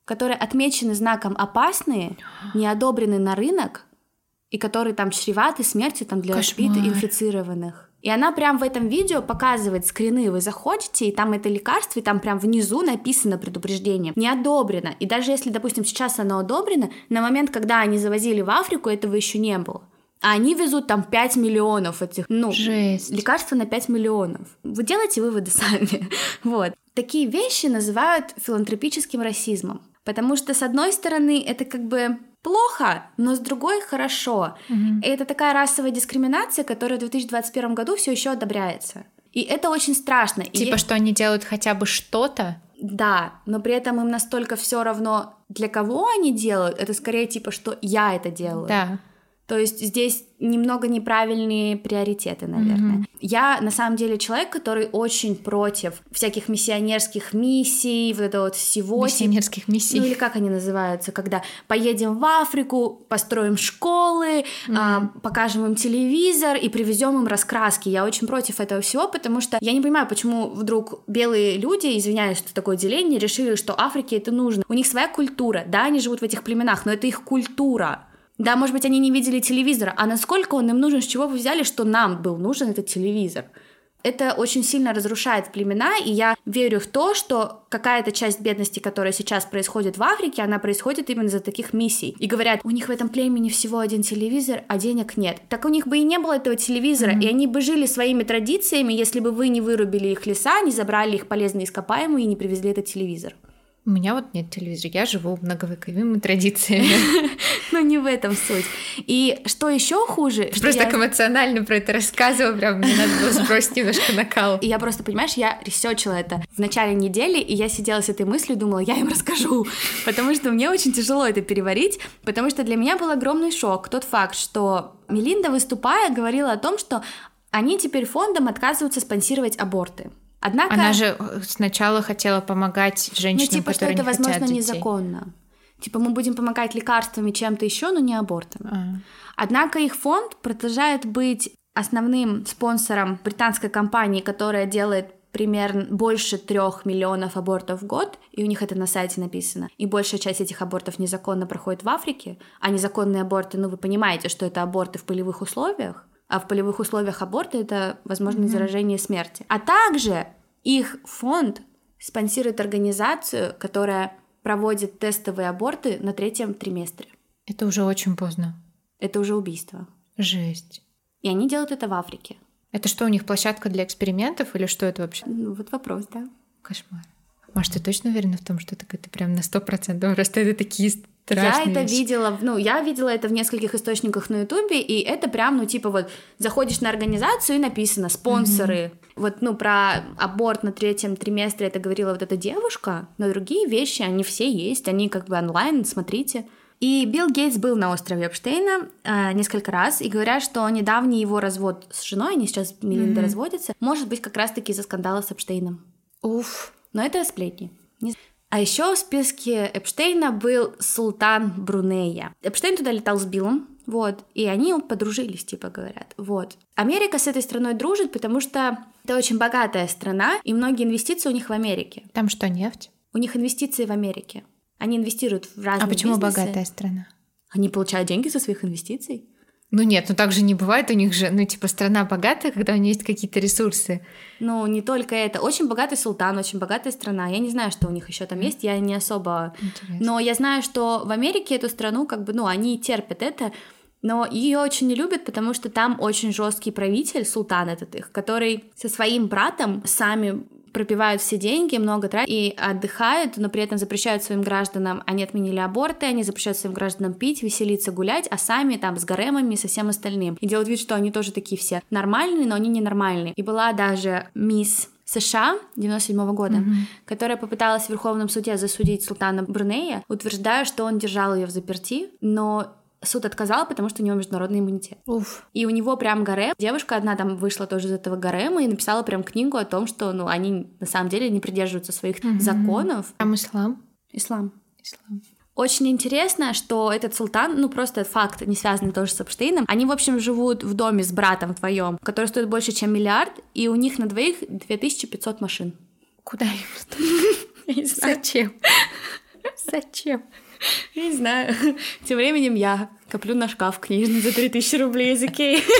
Speaker 1: которые отмечены знаком опасные, не одобрены на рынок, и которые там чреваты смертью там, для Кошмар. инфицированных. И она прям в этом видео показывает скрины, вы заходите, и там это лекарство, и там прям внизу написано предупреждение. Не одобрено. И даже если, допустим, сейчас оно одобрено, на момент, когда они завозили в Африку, этого еще не было. А они везут там 5 миллионов этих, ну,
Speaker 2: Жесть.
Speaker 1: лекарства на 5 миллионов. Вы делаете выводы сами. вот. Такие вещи называют филантропическим расизмом. Потому что, с одной стороны, это как бы плохо, но с другой хорошо.
Speaker 2: Угу.
Speaker 1: И это такая расовая дискриминация, которая в 2021 году все еще одобряется. И это очень страшно.
Speaker 2: Типа,
Speaker 1: и...
Speaker 2: что они делают хотя бы что-то?
Speaker 1: Да, но при этом им настолько все равно, для кого они делают, это скорее типа, что я это делаю.
Speaker 2: Да.
Speaker 1: То есть здесь немного неправильные приоритеты, наверное.
Speaker 2: Mm-hmm.
Speaker 1: Я на самом деле человек, который очень против всяких миссионерских миссий, вот этого вот всего.
Speaker 2: Миссионерских миссий.
Speaker 1: Ну или как они называются, когда поедем в Африку, построим школы, mm-hmm. а, покажем им телевизор и привезем им раскраски. Я очень против этого всего, потому что я не понимаю, почему вдруг белые люди, извиняюсь, что такое деление, решили, что Африке это нужно. У них своя культура, да, они живут в этих племенах, но это их культура. Да, может быть, они не видели телевизора, а насколько он им нужен, с чего вы взяли, что нам был нужен этот телевизор? Это очень сильно разрушает племена, и я верю в то, что какая-то часть бедности, которая сейчас происходит в Африке, она происходит именно за таких миссий. И говорят, у них в этом племени всего один телевизор, а денег нет. Так у них бы и не было этого телевизора, mm-hmm. и они бы жили своими традициями, если бы вы не вырубили их леса, не забрали их полезные ископаемые и не привезли этот телевизор.
Speaker 2: У меня вот нет телевизора, я живу многовековыми традициями.
Speaker 1: Но не в этом суть. И что еще хуже?
Speaker 2: Ты просто так эмоционально про это рассказывала, прям мне надо было сбросить немножко накал.
Speaker 1: И я просто, понимаешь, я ресечила это в начале недели, и я сидела с этой мыслью и думала, я им расскажу, потому что мне очень тяжело это переварить, потому что для меня был огромный шок тот факт, что Мелинда, выступая, говорила о том, что они теперь фондом отказываются спонсировать аборты.
Speaker 2: Однако... Она же э, сначала хотела помогать женщинам, ну,
Speaker 1: типа, что это, возможно,
Speaker 2: детей.
Speaker 1: незаконно. Типа, мы будем помогать лекарствами, чем-то еще, но не абортом. А. Однако их фонд продолжает быть основным спонсором британской компании, которая делает примерно больше трех миллионов абортов в год, и у них это на сайте написано. И большая часть этих абортов незаконно проходит в Африке, а незаконные аборты, ну вы понимаете, что это аборты в полевых условиях, а в полевых условиях аборта это возможность mm-hmm. заражения и смерти. А также их фонд спонсирует организацию, которая проводит тестовые аборты на третьем триместре.
Speaker 2: Это уже очень поздно.
Speaker 1: Это уже убийство.
Speaker 2: Жесть.
Speaker 1: И они делают это в Африке.
Speaker 2: Это что, у них площадка для экспериментов или что это вообще?
Speaker 1: Ну, вот вопрос, да.
Speaker 2: Кошмар. Маш, ты точно уверена в том, что это, прям на сто процентов? Просто это такие Страшная
Speaker 1: я это видела, ну, я видела это в нескольких источниках на Ютубе, и это прям, ну, типа вот, заходишь на организацию и написано спонсоры. Mm-hmm. Вот, ну, про аборт на третьем триместре это говорила вот эта девушка, но другие вещи, они все есть, они как бы онлайн, смотрите. И Билл Гейтс был на острове Эпштейна э, несколько раз, и говорят, что недавний его развод с женой, они сейчас Мелинда mm-hmm. разводятся, может быть как раз-таки из-за скандала с Эпштейном.
Speaker 2: Уф.
Speaker 1: Но это сплетни. Не... А еще в списке Эпштейна был султан Брунея. Эпштейн туда летал с Биллом, вот, и они подружились, типа говорят, вот. Америка с этой страной дружит, потому что это очень богатая страна, и многие инвестиции у них в Америке.
Speaker 2: Там что, нефть?
Speaker 1: У них инвестиции в Америке. Они инвестируют в разные
Speaker 2: А почему
Speaker 1: бизнесы.
Speaker 2: богатая страна?
Speaker 1: Они получают деньги со своих инвестиций.
Speaker 2: Ну нет, ну так же не бывает, у них же, ну типа страна богатая, когда у нее есть какие-то ресурсы.
Speaker 1: Ну не только это, очень богатый султан, очень богатая страна. Я не знаю, что у них еще там есть, я не особо. Интересно. Но я знаю, что в Америке эту страну как бы, ну они терпят это, но ее очень не любят, потому что там очень жесткий правитель, султан этот их, который со своим братом сами пропивают все деньги, много тратят и отдыхают, но при этом запрещают своим гражданам, они отменили аборты, они запрещают своим гражданам пить, веселиться, гулять, а сами там с гаремами, со всем остальным. И делают вид, что они тоже такие все нормальные, но они ненормальные. И была даже мисс США 97 -го года, mm-hmm. которая попыталась в Верховном суде засудить султана Брунея, утверждая, что он держал ее в заперти, но суд отказал, потому что у него международный иммунитет.
Speaker 2: Уф.
Speaker 1: И у него прям гарем. Девушка одна там вышла тоже из этого гарема и написала прям книгу о том, что ну, они на самом деле не придерживаются своих mm-hmm. законов.
Speaker 2: Там ислам?
Speaker 1: Ислам.
Speaker 2: Ислам.
Speaker 1: Очень интересно, что этот султан, ну просто факт, не связанный тоже с Эпштейном, они, в общем, живут в доме с братом вдвоем, который стоит больше, чем миллиард, и у них на двоих 2500 машин.
Speaker 2: Куда им?
Speaker 1: Зачем? Зачем? Я не знаю. Тем временем я коплю на шкаф книжный за 3000 рублей из Икеи.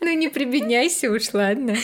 Speaker 2: Ну не прибедняйся уж, ладно.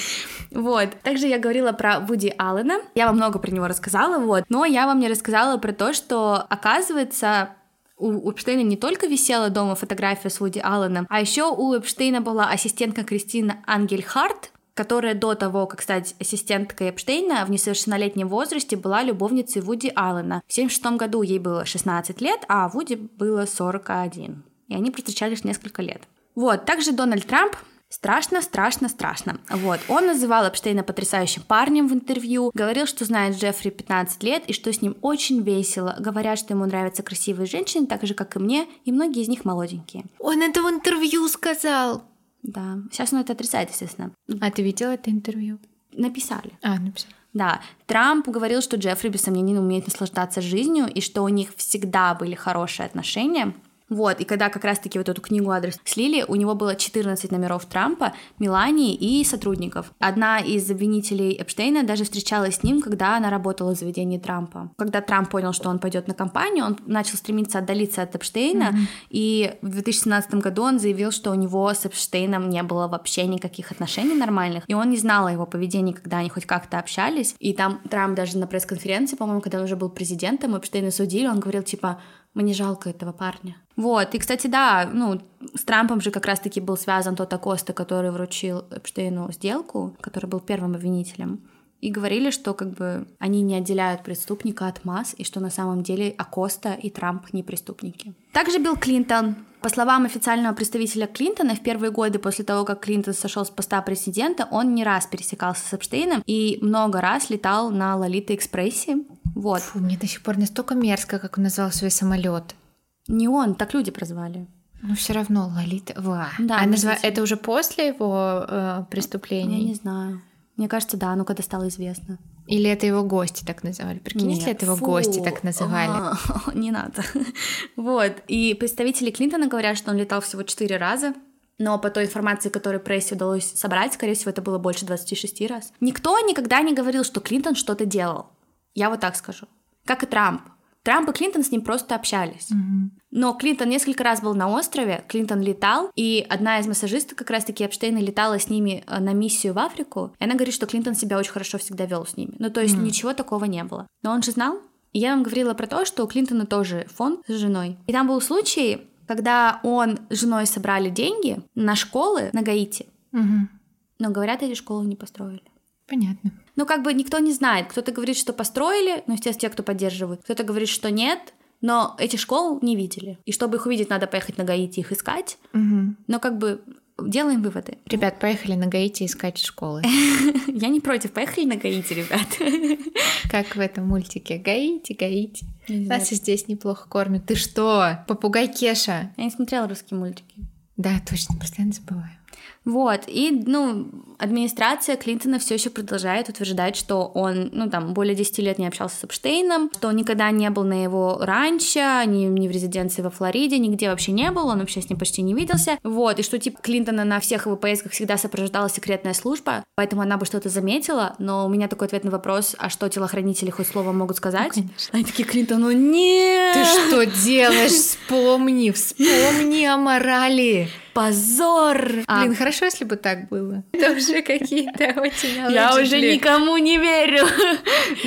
Speaker 1: Вот. Также я говорила про Вуди Аллена. Я вам много про него рассказала, вот. Но я вам не рассказала про то, что, оказывается, у Эпштейна не только висела дома фотография с Вуди Алленом, а еще у Эпштейна была ассистентка Кристина Ангельхарт, которая до того, как стать ассистенткой Эпштейна в несовершеннолетнем возрасте была любовницей Вуди Аллена. В 1976 году ей было 16 лет, а Вуди было 41. И они встречались несколько лет. Вот, также Дональд Трамп Страшно, страшно, страшно. Вот. Он называл Эпштейна потрясающим парнем в интервью, говорил, что знает Джеффри 15 лет и что с ним очень весело. Говорят, что ему нравятся красивые женщины, так же, как и мне, и многие из них молоденькие.
Speaker 2: Он это в интервью сказал.
Speaker 1: Да. Сейчас он это отрицает, естественно.
Speaker 2: А ты видела это интервью?
Speaker 1: Написали.
Speaker 2: А, написали.
Speaker 1: Да, Трамп говорил, что Джеффри без сомнений умеет наслаждаться жизнью и что у них всегда были хорошие отношения. Вот, и когда как раз-таки вот эту книгу адрес слили, у него было 14 номеров Трампа, Мелании и сотрудников. Одна из обвинителей Эпштейна даже встречалась с ним, когда она работала в заведении Трампа. Когда Трамп понял, что он пойдет на кампанию, он начал стремиться отдалиться от Эпштейна, mm-hmm. и в 2017 году он заявил, что у него с Эпштейном не было вообще никаких отношений нормальных, и он не знал о его поведении, когда они хоть как-то общались. И там Трамп даже на пресс-конференции, по-моему, когда он уже был президентом, Эпштейна судили, он говорил типа мне жалко этого парня. Вот, и, кстати, да, ну, с Трампом же как раз-таки был связан тот Акоста, который вручил Эпштейну сделку, который был первым обвинителем. И говорили, что как бы они не отделяют преступника от масс, и что на самом деле Акоста и Трамп не преступники. Также Билл Клинтон. По словам официального представителя Клинтона, в первые годы после того, как Клинтон сошел с поста президента, он не раз пересекался с Эпштейном и много раз летал на Лолита Экспрессе. Вот.
Speaker 2: Фу, мне до сих пор настолько мерзко, как он назвал свой самолет.
Speaker 1: Не он, так люди прозвали.
Speaker 2: Ну, все равно Лолита. Ва. Да, а назва... это уже после его э, преступления?
Speaker 1: Я не знаю. Мне кажется, да, ну когда стало известно.
Speaker 2: Или это его гости так называли? Прикинь, Нет, если это его фу. гости так называли. А,
Speaker 1: не надо. вот. И представители Клинтона говорят, что он летал всего четыре раза. Но по той информации, которую прессе удалось собрать, скорее всего, это было больше 26 раз. Никто никогда не говорил, что Клинтон что-то делал. Я вот так скажу. Как и Трамп. Трамп и Клинтон с ним просто общались. Mm-hmm. Но Клинтон несколько раз был на острове, Клинтон летал, и одна из массажисток как раз-таки Эпштейна летала с ними э, на миссию в Африку, и она говорит, что Клинтон себя очень хорошо всегда вел с ними. Ну, то есть mm-hmm. ничего такого не было. Но он же знал. И я вам говорила про то, что у Клинтона тоже фонд с женой. И там был случай, когда он с женой собрали деньги на школы на Гаити.
Speaker 2: Mm-hmm.
Speaker 1: Но говорят, эти школы не построили.
Speaker 2: Понятно.
Speaker 1: Ну, как бы никто не знает. Кто-то говорит, что построили, ну, естественно, те, кто поддерживают. Кто-то говорит, что нет, но этих школ не видели. И чтобы их увидеть, надо поехать на Гаити их искать.
Speaker 2: Угу.
Speaker 1: Но как бы делаем выводы.
Speaker 2: Ребят, поехали на Гаити искать школы.
Speaker 1: Я не против, поехали на Гаити, ребят.
Speaker 2: Как в этом мультике. Гаити, Гаити. Нас и здесь неплохо кормят. Ты что? Попугай Кеша.
Speaker 1: Я не смотрела русские мультики.
Speaker 2: Да, точно, постоянно забываю.
Speaker 1: Вот, и, ну, администрация Клинтона все еще продолжает утверждать, что он, ну, там, более 10 лет не общался с Эпштейном, что он никогда не был на его ранчо, ни, ни в резиденции во Флориде, нигде вообще не был, он вообще с ним почти не виделся, вот, и что, типа, Клинтона на всех его поездках всегда сопровождала секретная служба, поэтому она бы что-то заметила, но у меня такой ответ на вопрос, а что телохранители хоть слово могут сказать? Ну, Они такие, Клинтон, ну нет!
Speaker 2: Ты что делаешь? Вспомни, вспомни о морали!
Speaker 1: Позор.
Speaker 2: А, Блин, хорошо, если бы так было. Это уже какие-то очень
Speaker 1: Я уже никому не верю.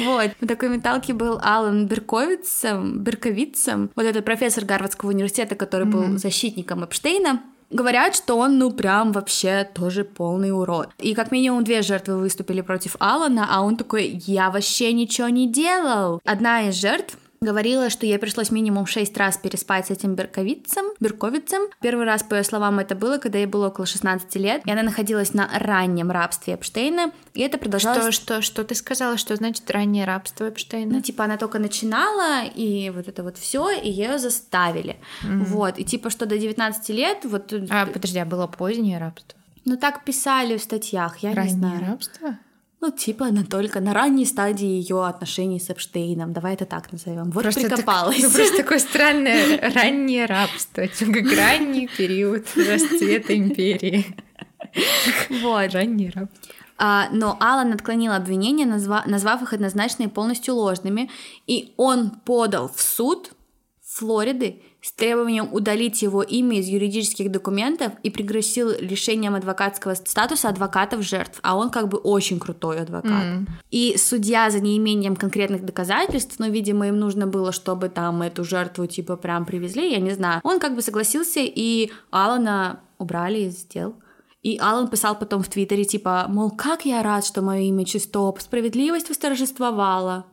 Speaker 1: Вот. В такой металке был Алан Берковицем, Берковицем, вот этот профессор Гарвардского университета, который был защитником Эпштейна. Говорят, что он, ну, прям вообще тоже полный урод. И как минимум две жертвы выступили против Алана, а он такой, я вообще ничего не делал. Одна из жертв говорила, что ей пришлось минимум шесть раз переспать с этим берковицем, берковицем. Первый раз, по ее словам, это было, когда ей было около 16 лет, и она находилась на раннем рабстве Эпштейна, и это продолжалось...
Speaker 2: Что, что, что ты сказала, что значит раннее рабство Эпштейна?
Speaker 1: Ну, типа, она только начинала, и вот это вот все, и ее заставили. Mm-hmm. Вот, и типа, что до 19 лет вот...
Speaker 2: А, подожди, а было позднее рабство?
Speaker 1: Ну, так писали в статьях, я
Speaker 2: раннее
Speaker 1: не знаю.
Speaker 2: рабство?
Speaker 1: Ну, типа, она только на ранней стадии ее отношений с Эпштейном. Давай это так назовем. Вот просто прикопалась.
Speaker 2: Так, ну, просто такое странное раннее рабство, как ранний период расцвета империи.
Speaker 1: Вот.
Speaker 2: Ранний рабство.
Speaker 1: А, но Алан отклонил обвинения, назва, назвав их однозначно и полностью ложными, и он подал в суд Флориды с требованием удалить его имя из юридических документов и пригрозил лишением адвокатского статуса адвокатов жертв, а он как бы очень крутой адвокат. Mm. И судья за неимением конкретных доказательств, но, видимо, им нужно было, чтобы там эту жертву типа прям привезли, я не знаю. Он как бы согласился, и Алана убрали из дел. И Алан писал потом в Твиттере, типа, мол, как я рад, что мое имя чисто, справедливость восторжествовала.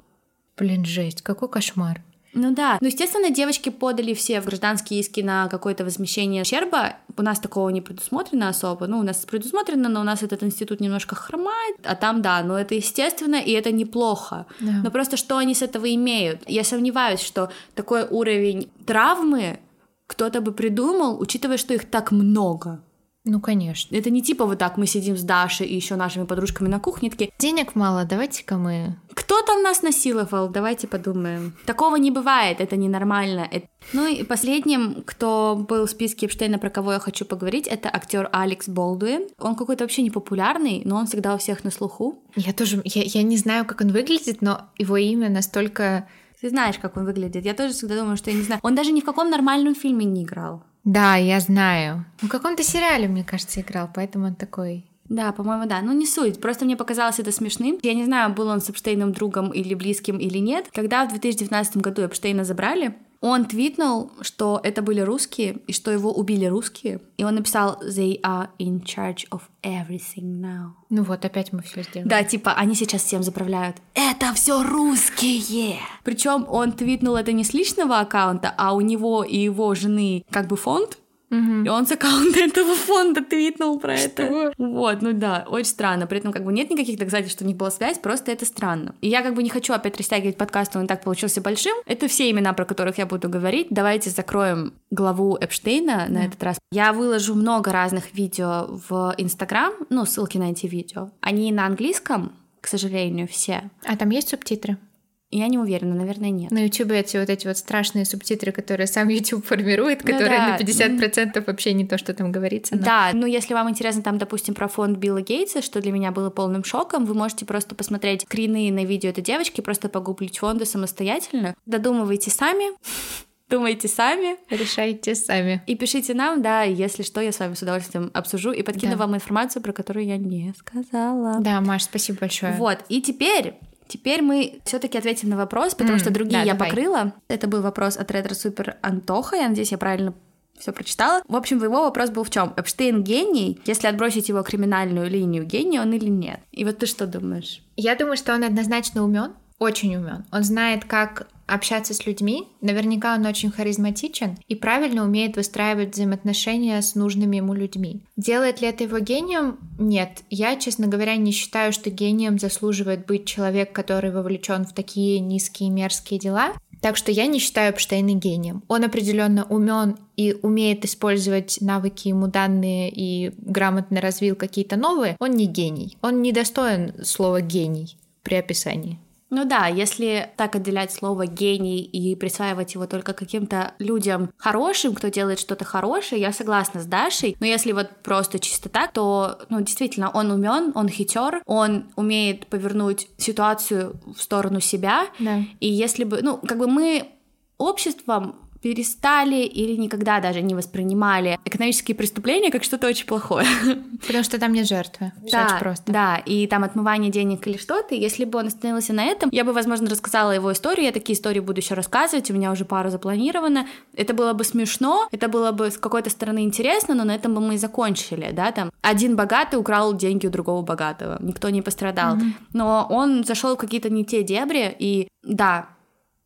Speaker 2: Блин, жесть, какой кошмар.
Speaker 1: Ну да. Ну, естественно, девочки подали все в гражданские иски на какое-то возмещение ущерба. У нас такого не предусмотрено особо. Ну, у нас предусмотрено, но у нас этот институт немножко хромает. А там, да, но это естественно, и это неплохо.
Speaker 2: Да.
Speaker 1: Но просто что они с этого имеют? Я сомневаюсь, что такой уровень травмы кто-то бы придумал, учитывая, что их так много.
Speaker 2: Ну, конечно.
Speaker 1: Это не типа вот так мы сидим с Дашей и еще нашими подружками на кухне такие...
Speaker 2: Денег мало, давайте-ка мы...
Speaker 1: Кто там нас насиловал? Давайте подумаем. Такого не бывает, это ненормально. Это... Ну и последним, кто был в списке Эпштейна, про кого я хочу поговорить, это актер Алекс Болдуин. Он какой-то вообще не популярный, но он всегда у всех на слуху.
Speaker 2: Я тоже, я, я не знаю, как он выглядит, но его имя настолько...
Speaker 1: Ты знаешь, как он выглядит. Я тоже всегда думаю, что я не знаю. Он даже ни в каком нормальном фильме не играл.
Speaker 2: Да, я знаю. В каком-то сериале, мне кажется, играл, поэтому он такой
Speaker 1: да, по-моему, да. Ну, не суть. Просто мне показалось это смешным. Я не знаю, был он с Эпштейном другом или близким или нет. Когда в 2019 году Эпштейна забрали, он твитнул, что это были русские, и что его убили русские. И он написал «They are in charge of everything now».
Speaker 2: Ну вот, опять мы все сделали.
Speaker 1: Да, типа, они сейчас всем заправляют. Это все русские! Причем он твитнул это не с личного аккаунта, а у него и его жены как бы фонд, Угу. И он с аккаунта этого фонда твитнул про что? это. Вот, ну да, очень странно. При этом как бы нет никаких доказательств, что у них была связь, просто это странно. И я как бы не хочу опять растягивать подкаст, он и так получился большим. Это все имена, про которых я буду говорить. Давайте закроем главу Эпштейна на этот раз. Я выложу много разных видео в Инстаграм, ну, ссылки на эти видео. Они на английском, к сожалению, все.
Speaker 2: А там есть субтитры?
Speaker 1: Я не уверена, наверное, нет.
Speaker 2: На YouTube эти вот эти вот страшные субтитры, которые сам YouTube формирует, ну, которые да. на 50% вообще не то, что там говорится.
Speaker 1: Но... Да, ну если вам интересно там, допустим, про фонд Билла Гейтса, что для меня было полным шоком, вы можете просто посмотреть скрины на видео этой девочки, просто погуглить фонды самостоятельно, додумывайте сами. Думайте сами.
Speaker 2: Решайте сами.
Speaker 1: И пишите нам, да, если что, я с вами с удовольствием обсужу и подкину да. вам информацию, про которую я не сказала.
Speaker 2: Да, Маш, спасибо большое.
Speaker 1: Вот, и теперь Теперь мы все-таки ответим на вопрос, потому mm, что другие да, я давай. покрыла. Это был вопрос от ретро супер Антоха. Я надеюсь, я правильно все прочитала. В общем, его вопрос был в чем? Эпштейн гений, если отбросить его криминальную линию, гений он или нет? И вот ты что думаешь?
Speaker 2: Я думаю, что он однозначно умен, очень умен. Он знает, как общаться с людьми. Наверняка он очень харизматичен и правильно умеет выстраивать взаимоотношения с нужными ему людьми. Делает ли это его гением? Нет. Я, честно говоря, не считаю, что гением заслуживает быть человек, который вовлечен в такие низкие мерзкие дела. Так что я не считаю Эпштейна гением. Он определенно умен и умеет использовать навыки ему данные и грамотно развил какие-то новые. Он не гений. Он не достоин слова гений при описании.
Speaker 1: Ну да, если так отделять слово гений и присваивать его только каким-то людям хорошим, кто делает что-то хорошее, я согласна с Дашей. Но если вот просто чисто так, то, ну, действительно, он умен, он хитер, он умеет повернуть ситуацию в сторону себя.
Speaker 2: Да.
Speaker 1: И если бы, ну, как бы мы обществом перестали или никогда даже не воспринимали экономические преступления как что-то очень плохое.
Speaker 2: Потому что там нет жертвы. Все да, очень просто.
Speaker 1: Да, и там отмывание денег или что-то. Если бы он остановился на этом, я бы, возможно, рассказала его историю. Я такие истории буду еще рассказывать. У меня уже пару запланировано. Это было бы смешно, это было бы с какой-то стороны интересно, но на этом бы мы и закончили, да, там. Один богатый украл деньги у другого богатого. Никто не пострадал. Mm-hmm. Но он зашел в какие-то не те дебри, и да,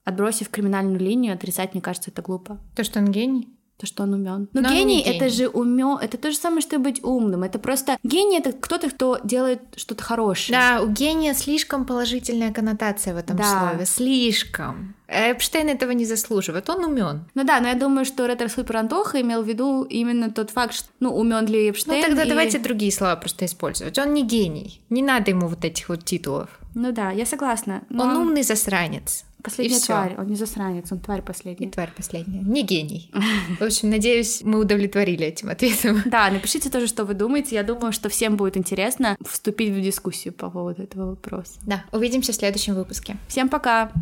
Speaker 1: Отбросив криминальную линию, отрицать, мне кажется, это глупо.
Speaker 2: То, что он гений?
Speaker 1: То, что он умен. Но, Но гений, гений это же умен, это то же самое, что быть умным. Это просто гений это кто-то, кто делает что-то хорошее.
Speaker 2: Да, у гения слишком положительная коннотация в этом да. слове. Слишком. Эпштейн этого не заслуживает, он умен.
Speaker 1: Ну да, но я думаю, что ретро супер Антоха имел в виду именно тот факт, что ну умен ли Эпштейн.
Speaker 2: Ну тогда и... давайте другие слова просто использовать. Он не гений. Не надо ему вот этих вот титулов.
Speaker 1: Ну да, я согласна.
Speaker 2: Но... Он умный засранец.
Speaker 1: Последняя тварь, он не засранец, он тварь последняя.
Speaker 2: И тварь последняя, не гений. В общем, надеюсь, мы удовлетворили этим ответом.
Speaker 1: Да, напишите тоже, что вы думаете. Я думаю, что всем будет интересно вступить в дискуссию по поводу этого вопроса.
Speaker 2: Да, увидимся в следующем выпуске.
Speaker 1: Всем пока!